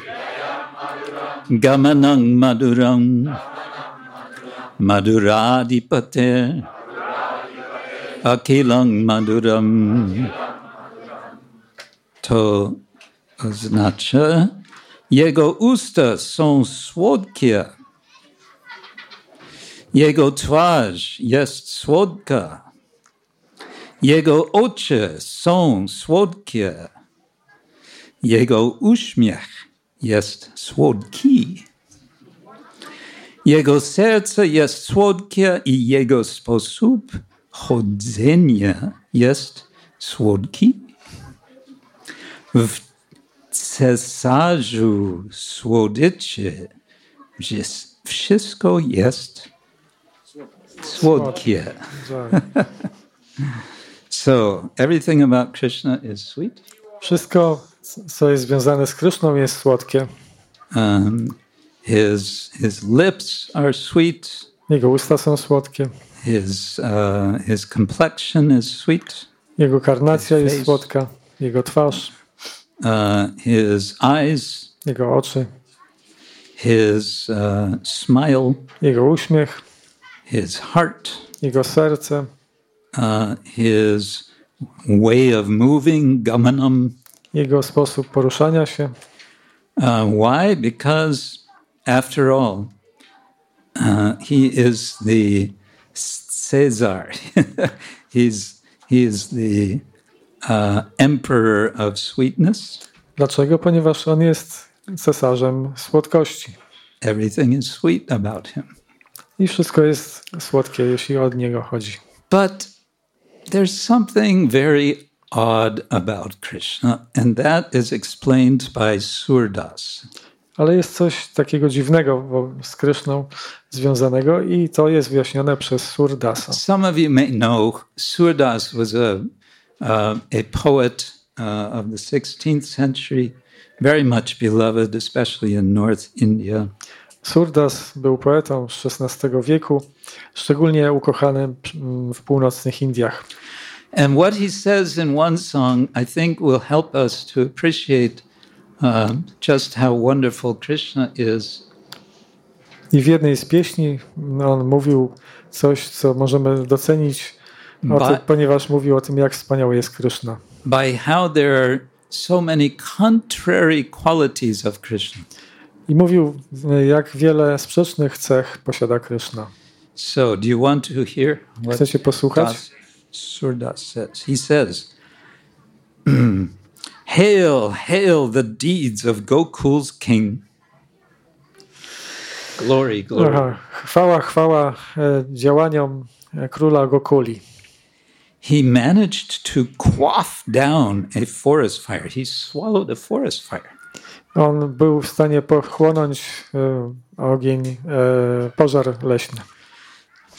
S1: Gamanam Maduram, Maduradipate, Akilang Maduram. To oznacza, jego usta są słodkie. Jego twarz jest słodka. Jego oczy są słodkie. Jego uśmiech jest słodki. Jego serce jest słodkie i jego sposób chodzenia jest słodki. W cesarzu słodyczy wsz- wszystko jest słodkie.
S2: Tak. <laughs>
S1: So everything about Krishna is sweet.
S2: Wszystko, co jest związane z Kryszną, jest słodkie.
S1: Um, his his lips are sweet.
S2: Jego usta są słodkie.
S1: His uh, his complexion is sweet.
S2: Jego karnacja
S1: His
S2: jest
S1: face.
S2: słodka. Jego twarz,
S1: Uh, his eyes,
S2: jego oczy,
S1: his uh, smile,
S2: jego uśmiech,
S1: his heart,
S2: jego serce,
S1: uh, his way of moving, gamanam.
S2: jego sposób poruszania się.
S1: Uh, why? Because, after all, uh, he is the Caesar. <laughs> he's he is the uh, emperor of sweetness.
S2: Dlaczego? Ponieważ on jest cesarzem słodkości.
S1: Everything is sweet about him.
S2: I wszystko jest słodkie, jeśli od niego chodzi.
S1: But there's something very odd about Krishna, and that is explained by Surdas.
S2: Ale jest coś takiego dziwnego z Kryszną związanego i to jest wyjaśnione przez Surdasa.
S1: Some of you may know Surdas was a, uh, a poet uh, of the 16th century, very much beloved, especially in North India.
S2: Surdas był poetą z XVI wieku, szczególnie ukochanym mm, w północnych Indiach.
S1: And what he says in one song, I think, will help us to appreciate um, just how wonderful Krishna is.
S2: I w jednej z pieśni on mówił coś, co możemy docenić, o
S1: Ba-
S2: tym, ponieważ mówił o tym, jak wspaniały jest Kryszna.
S1: by how there are so many contrary qualities of Krishna.
S2: I mówił, jak wiele sprzecznych cech posiada Kryszna.
S1: So, do you want to hear what
S2: Chcecie posłuchać?
S1: Das Surdas says? He says, <clears throat> Hail, hail the deeds of Gokul's king. Glory, glory.
S2: Aha, chwała, chwała e, działaniom e, króla Gokuli.
S1: He managed to quaff down a forest fire. He swallowed a forest fire.
S2: On był w stanie pochłonąć e, ogień, e, pożar leśny.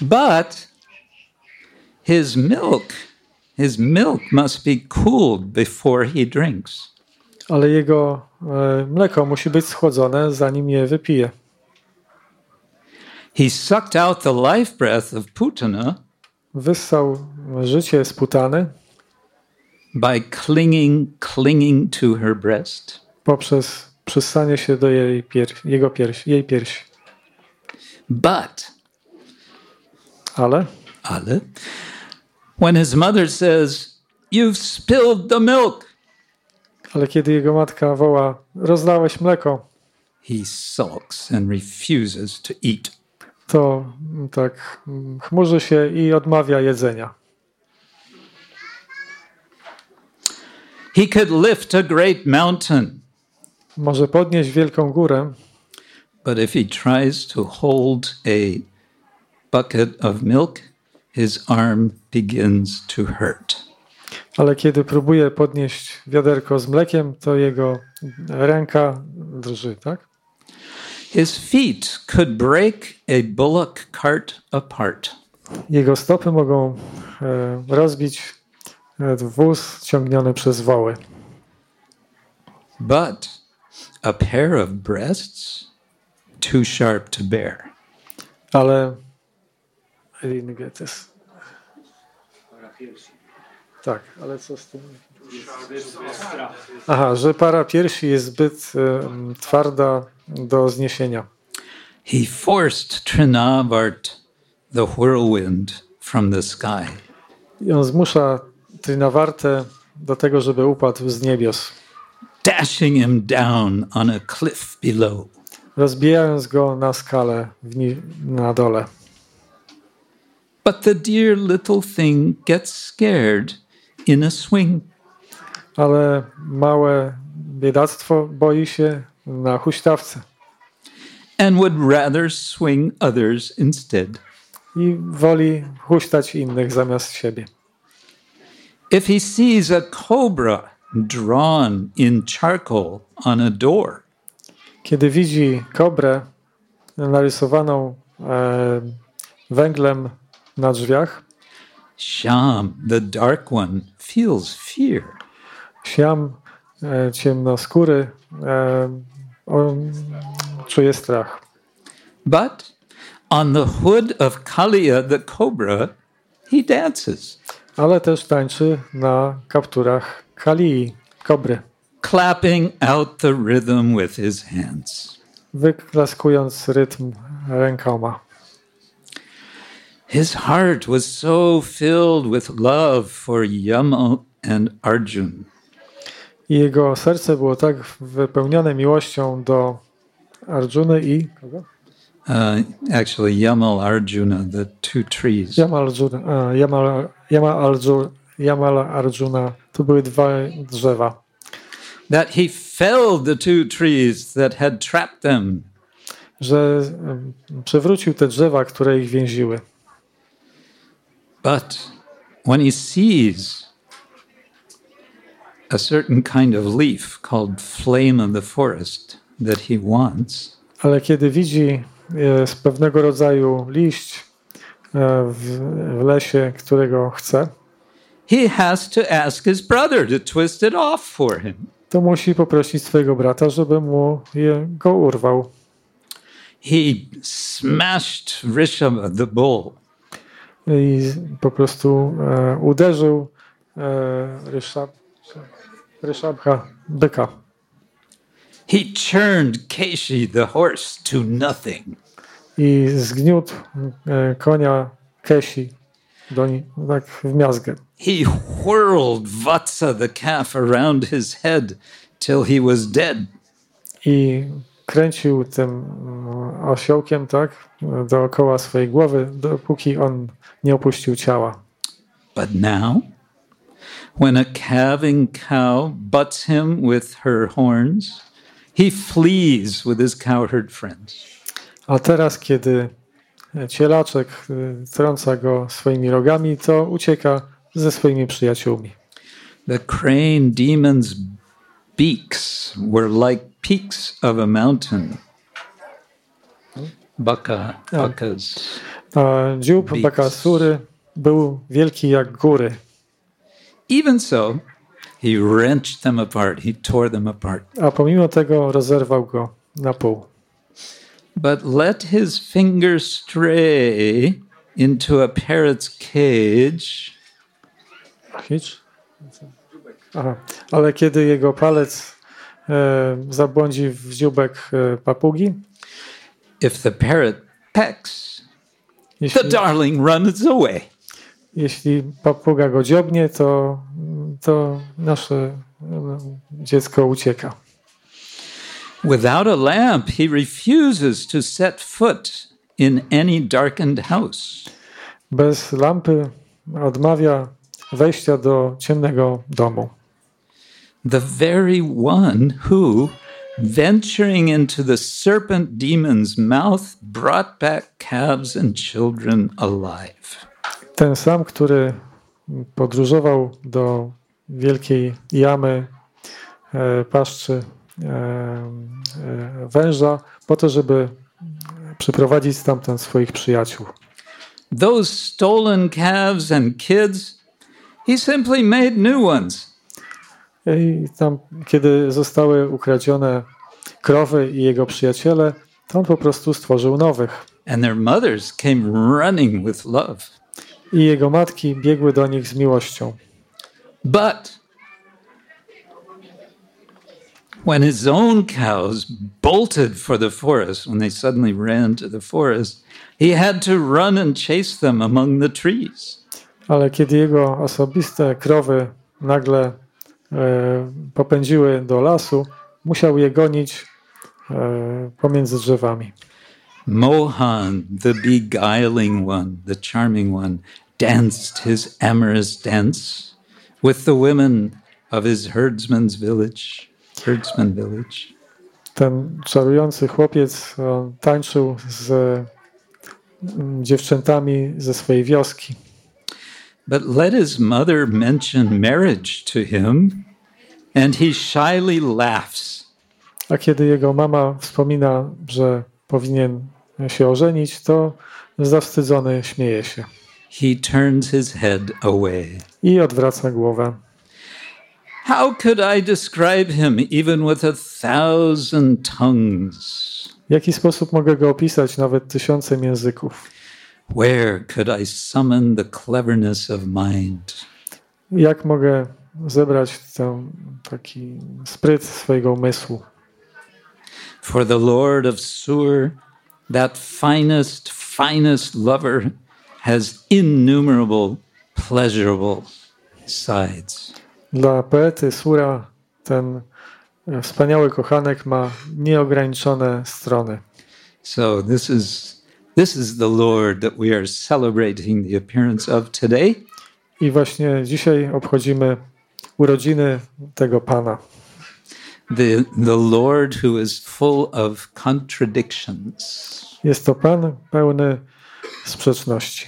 S1: But his milk, his milk must be cooled before he drinks.
S2: Ale jego e, mleko musi być schłodzone, zanim je wypije.
S1: He sucked out the life breath of Putana
S2: Wyssał życie z Putany
S1: by clinging, clinging to her breast.
S2: poprzez przystanie się do jej, pier jego piersi, jej piersi.
S1: But,
S2: Ale
S1: Ale, when his mother says, You've spilled the milk,
S2: Ale kiedy jego matka woła, rozlałeś mleko,
S1: he sulks and refuses to eat.
S2: To mm, tak mm, chmurzy się i odmawia jedzenia.
S1: He could lift a great mountain,
S2: Może podnieść wielką górę,
S1: but if he tries to hold a bucket of milk, his arm begins to hurt.
S2: ale kiedy próbuje podnieść wiaderko z mlekiem, to jego ręka drży, tak?
S1: His feet could break a bullock cart apart.
S2: Jego stopy mogą e, rozbić e, wóz ciągniony przez woły.
S1: But a pair of breasts, too sharp to bear.
S2: Ale I didn't get this. Tak, ale co z tym? Aha, że para piersi jest zbyt em, twarda do zniesienia.
S1: He forced Trinavart, the whirlwind, from the sky.
S2: I on zmusza Trinawartę do tego, żeby upadł z niebios,
S1: dashing him down on a cliff below.
S2: rozbijając go na skalę na dole.
S1: But the dear little thing gets scared in a swing.
S2: Ale małe biedactwo boi się na huśtawce
S1: and would rather swing others instead.
S2: i woli huśtać innych zamiast siebie.
S1: If he sees a cobra drawn in charcoal on a door,
S2: Kiedy widzi kobrę narysowaną e, węglem na drzwiach,
S1: Sham, the dark one, feels fear.
S2: Siam, e, ciemnoskóry, e, on czuje strach.
S1: But on the hood of Kalia, the cobra, he dances,
S2: Ale też tańczy na kapturach Kalii, kobry,
S1: clapping out the rhythm with his hands.
S2: wyklaskując rytm rękoma.
S1: His heart was so filled with love for Yama and Arjun
S2: I jego serce było tak wypełnione miłością do Arjuny i kogo?
S1: Uh, actually, Yamal Arjuna, the two trees.
S2: Yamal Arjuna. e, Yamal, Yamal, Arjuna, Yamal Arjuna. To były dwa drzewa.
S1: That he felled the two trees that had trapped them.
S2: Że przewrócił te drzewa, które ich więziły.
S1: But when he sees a certain kind of leaf called flame of the forest that he wants,
S2: Ale kiedy widzi e, z pewnego rodzaju liść e, w, w lesie, którego chce,
S1: he has to ask his brother to twist it off for him.
S2: to musi poprosić swojego brata, żeby mu je, go urwał.
S1: He smashed Rishaba, the bull,
S2: I po prostu e, uderzył e, Ryszab, Ryszabcha, byka.
S1: he churned Keshi, the horse, to nothing.
S2: I zgniótł e, konia Kesi do ni- tak w miazgę.
S1: He whirled Vatsa, the calf, around his head till he was dead.
S2: I kręcił tym mm, osiołkiem, tak, dookoła swojej głowy, dopóki on nie opuścił ciała.
S1: But now, when a calving cow butts him with her horns, he flees with his cowherd friends.
S2: A teraz, kiedy cielaczek y, trąca go swoimi rogami, to ucieka ze swoimi przyjaciółmi.
S1: The crane demon's beaks were like peaks of a mountain. Baka, Baka's.
S2: A dziób. Bakasury był wielki jak góry.
S1: Even so, he wrenched them apart. He tore them apart.
S2: A pomimo tego rozerwał go na pół.
S1: But let his finger stray into a parrot's cage,
S2: Hitch? Aha. Ale kiedy jego palec e, zabłądzi w dzióbek e, papugi,
S1: if the parrot pecks, the
S2: jeśli,
S1: darling runs away.
S2: Jeśli papuga go dziobnie, to, to nasze e, dziecko ucieka.
S1: Without a lamp, he refuses to set foot in any darkened house.
S2: Bez lampy odmawia wejścia do ciemnego domu.
S1: The very one who, venturing into the serpent demon's mouth, brought back calves and children alive.
S2: Ten sam, który podróżował do wielkiej jamy e, paszczy e, e, węża po to, żeby przyprowadzić stamtąd swoich przyjaciół.
S1: Those stolen calves and kids, he simply made new ones.
S2: I tam, kiedy zostały ukradzione krowy i jego przyjaciele, to on po prostu stworzył nowych.
S1: And their mothers came running with love.
S2: I jego matki biegły do nich z miłością.
S1: But when his own cows bolted for the forest, when they suddenly ran to the forest, he had to run and chase them among the trees.
S2: Ale kiedy jego osobiste krowy nagle e, popędziły do lasu, musiał je gonić e, pomiędzy drzewami.
S1: Mohan, the beguiling one, the charming one, danced his amorous dance with the women of his herdsman's village, herdsman village.
S2: Ten czarujący chłopiec on tańczył z mm, dziewczętami ze swojej wioski.
S1: But let his mother mention marriage to him, and he shyly laughs.
S2: A kiedy jego mama wspomina, że powinien się ożenić, to zawstydzony śmieje się
S1: He turns his head away.
S2: i odwraca głowę.
S1: How could I describe him even with a thousand tongues?
S2: W jaki sposób mogę go opisać nawet tysiącem języków?
S1: Where could I summon the cleverness of mind?
S2: Jak mogę zebrać ten taki spryt swojego umysłu?
S1: For the Lord of Sur, that finest, finest lover, has innumerable pleasurable sides.
S2: Dla poety Sura ten e, wspaniały kochanek ma nieograniczone strony.
S1: So this is this is the Lord that we are celebrating the appearance of today.
S2: I właśnie dzisiaj obchodzimy urodziny tego Pana.
S1: The the Lord who is full of contradictions.
S2: Jest to Pan pełny sprzeczności.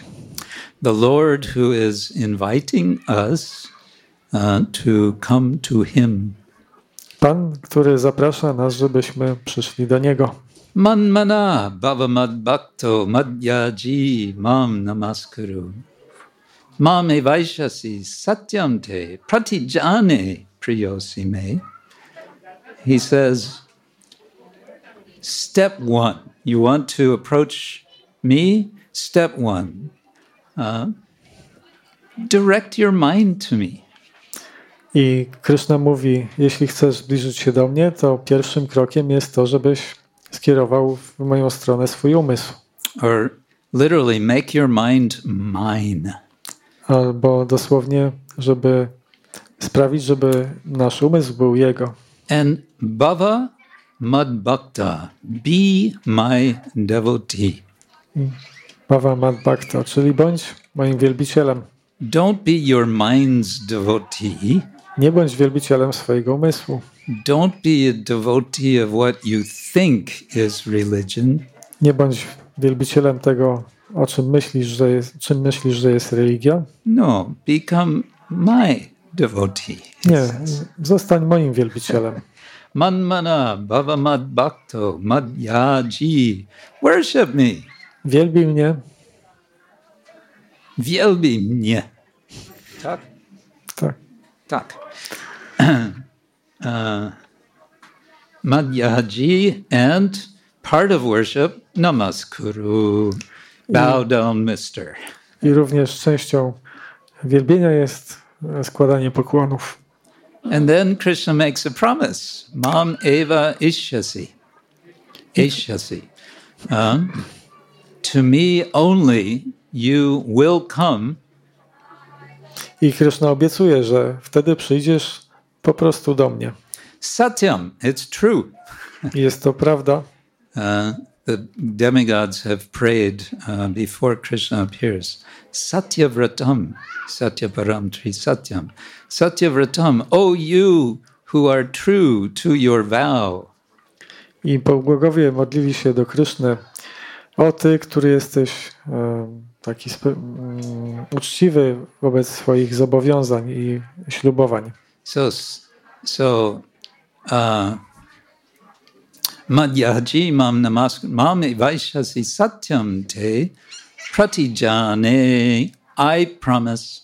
S1: The Lord who is inviting us uh, to come to him.
S2: Pan, który zaprasza nas, żebyśmy przyszli do Niego.
S1: Manmana bhavamad bhakto madhyaji mam namaskuru. Mam evaishasi satyam te pratijane priyosi me. He says, step one, you want to approach me? Step one, uh, direct your mind to me.
S2: I Krishna mówi, jeśli chcesz zbliżyć się do mnie, to pierwszym krokiem jest to, żebyś skierował w moją stronę swój umysł.
S1: Or literally, make your mind mine.
S2: Albo dosłownie, żeby sprawić, żeby nasz umysł był Jego.
S1: And Bhava Mad Bhakta, be my devotee.
S2: Bhava Mad Bhakta, czyli bądź moim wielbicielem.
S1: Don't be your mind's devotee.
S2: Nie bądź wielbicielem swojego umysłu.
S1: Don't be a devotee of what you think is religion.
S2: Nie bądź wielbicielem tego, o czym myślisz, że jest, czym myślisz, że jest religia.
S1: No, become my devotee.
S2: Nie, zostań moim wielbicielem. <laughs>
S1: Manmana Bhava Mad Bhakto Madhyaji. Worship me.
S2: Wielbi mnie.
S1: Wielbi mnie. Tak?
S2: Tak.
S1: Tak. <clears throat> uh, Madhyaji and part of worship, namaskuru. Bow down, mister.
S2: I również częścią wielbienia jest składanie pokłonów.
S1: And then Krishna makes a promise. Mam eva ishyasi. Ishyasi. Um, to me only you will come
S2: I Krishna obiecuje, że wtedy przyjdziesz po prostu do mnie.
S1: Satyam, it's true.
S2: Jest to prawda.
S1: Uh, the demigods have prayed uh, before Krishna appears. Satyavratam, Satyaparam Tri Satyam. Satyavratam, O you who are true to your vow.
S2: I bogowie modlili się do Kryszny. O ty, który jesteś e, taki mm, uczciwy wobec swoich zobowiązań i ślubowań.
S1: So, so, uh, Madhyaji mam namask mam vaishasi satyam te pratijane I promise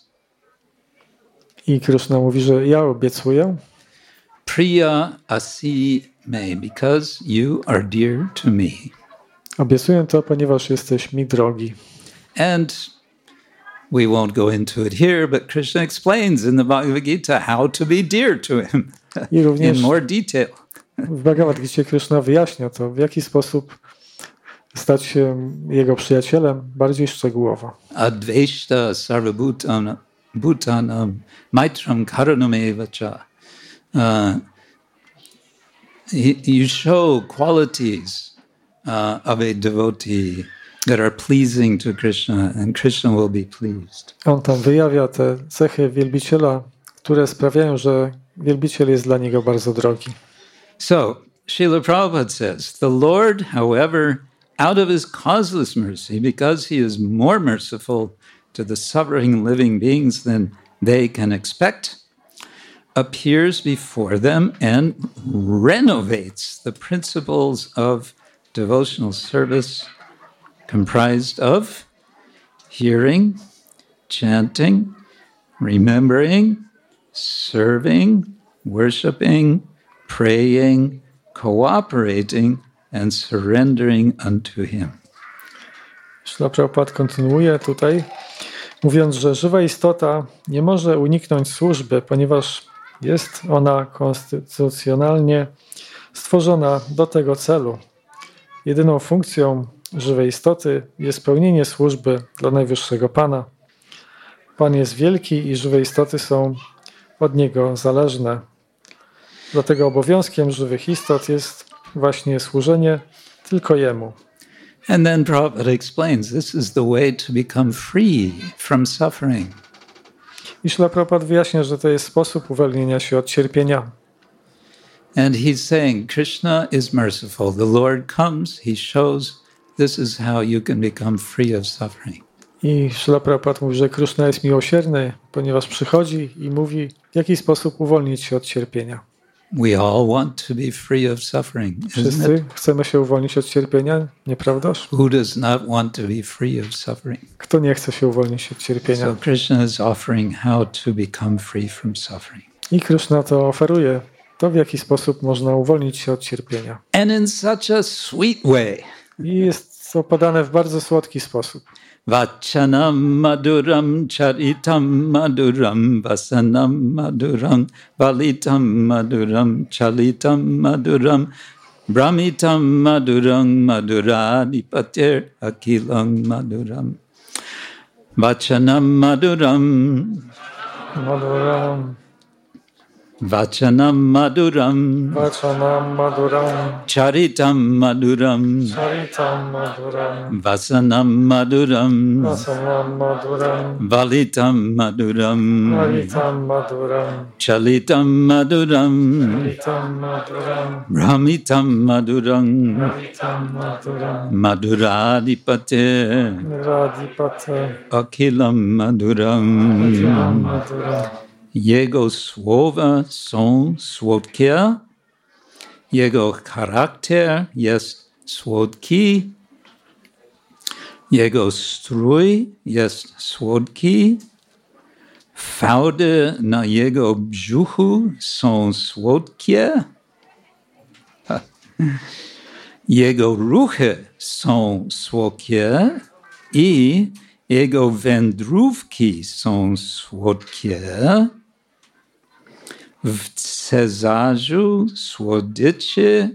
S2: I Kryszna mówi, że ja obiecuję,
S1: priya asi me because you are dear to me.
S2: obiecuję to, ponieważ jesteś mi drogi.
S1: And we won't go into it here, but Krishna explains in the Bhagavad Gita how to be dear to him <laughs> in more detail.
S2: W Bhagavad Gita Kryszna wyjaśnia to, w jaki sposób stać się jego przyjacielem bardziej szczegółowo.
S1: Adveshta sarvabhutanam bhutanam maitram karunameva cha. Uh, you you show qualities uh, of a devotee that are pleasing to Krishna, and Krishna will be pleased.
S2: On tam wyjawia te cechy wielbiciela, które sprawiają, że wielbiciel jest dla niego bardzo drogi.
S1: So, Srila Prabhupada says, The Lord, however, out of his causeless mercy, because he is more merciful to the suffering living beings than they can expect, appears before them and renovates the principles of devotional service comprised of hearing, chanting, remembering, serving, worshiping, praying, cooperating, and surrendering unto Him.
S2: Prabhupada kontynuuje tutaj, mówiąc, że żywa istota nie może uniknąć służby, ponieważ jest ona konstytucjonalnie stworzona do tego celu. Jedyną funkcją żywej istoty jest pełnienie służby dla Najwyższego Pana. Pan jest wielki i żywe istoty są od Niego zależne. Dlatego obowiązkiem żywych istot jest właśnie służenie tylko Jemu.
S1: And then Prabhupada explains this is the way to become free from suffering.
S2: I Śla Prabhupada wyjaśnia, że to jest sposób uwolnienia się od cierpienia.
S1: And he's saying Krishna is merciful. The Lord comes, he shows this is how you can become free of suffering.
S2: I Śla Prabhupada mówi, że Krishna jest miłosierny, ponieważ przychodzi i mówi, w jaki sposób uwolnić się od cierpienia.
S1: We all want to be free of suffering?
S2: Wszyscy chcemy się uwolnić od cierpienia, nieprawdaż?
S1: Who does not want to be free of suffering?
S2: Kto nie chce się uwolnić od cierpienia?
S1: So Krishna is offering how to become free from suffering.
S2: I Krishna to oferuje, to w jaki sposób można uwolnić się od cierpienia.
S1: And in such a sweet way.
S2: I jest to podane w bardzo słodki sposób.
S1: Vachanam maduram charitam maduram vasanam maduram valitam maduram chalitam maduram brahmitam maduram maduradipatir akilam maduram. Vachanam maduram.
S2: Maduram,
S1: Vachanam maduram
S2: Vachanam Maduram,
S1: Charitam maduram
S2: Charitam Maduram,
S1: Vasanam maduram
S2: Vasanam Maduram,
S1: Valitam maduram
S2: Haritam Maduram,
S1: Chalitam maduram
S2: Haritam Maduram,
S1: Brahmitam maduram
S2: Haritam Maduram,
S1: Maduradipate
S2: Radipate,
S1: Akilam maduram
S2: Maduram.
S1: Jego słowa są słodkie Jego charakter jest słodki. Jego strój jest słodki. Fałdy na jego brzuchu są słodkie. <laughs> Jego ruchy są słodkie i jego wędrówki są słodkie. W Cezarzu słodyczy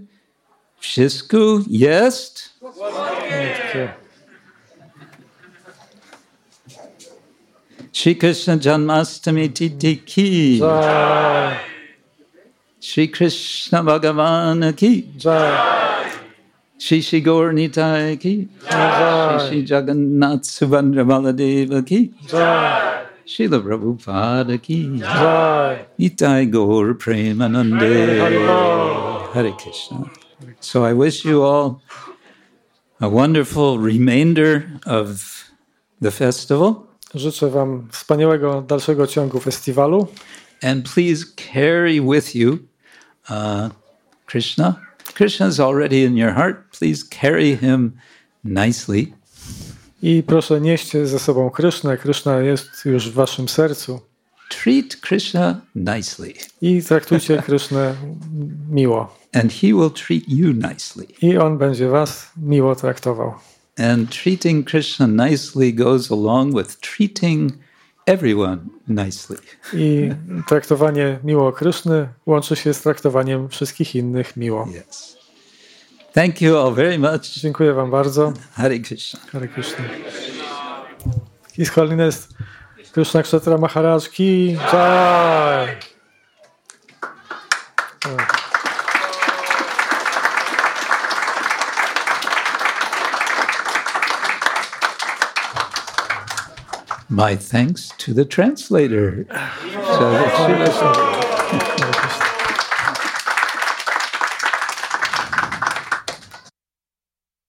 S1: wszystko jest.
S2: Słodkie.
S1: Shri Krishna Janmastami Titi Ki.
S2: Jai,
S1: Shri Krishna Bhagavan Ki.
S2: jai,
S1: Shri Shri Gaur Nitai Ki. Shri
S2: jai,
S1: Shri Jagannath Subhadra Baladeva Ki.
S2: jai,
S1: Srila Prabhupada Ki.
S2: jai.
S1: Nitai Gaur Premanande. Hare Krishna. So I wish you all a wonderful remainder of the festival.
S2: Życzę Wam wspaniałego dalszego ciągu festiwalu.
S1: And please carry with you uh, Krishna. Krishna is already in your heart. Please carry him nicely.
S2: I proszę nieście ze sobą Krysznę. Kryszna jest już w Waszym sercu.
S1: Treat Krishna nicely,
S2: I traktujcie Krysznę miło.
S1: and he will treat you nicely.
S2: I On będzie Was miło traktował.
S1: And treating Krishna nicely goes along with treating everyone nicely.
S2: I traktowanie miło Kryszny łączy się z traktowaniem wszystkich innych miło.
S1: Yes. Thank you all very much.
S2: Dziękuję Wam bardzo.
S1: Hare Krishna.
S2: Hare Krishna. His Holiness Krishna Kshetra Maharaj Ki Jai.
S1: My thanks to the translator. So,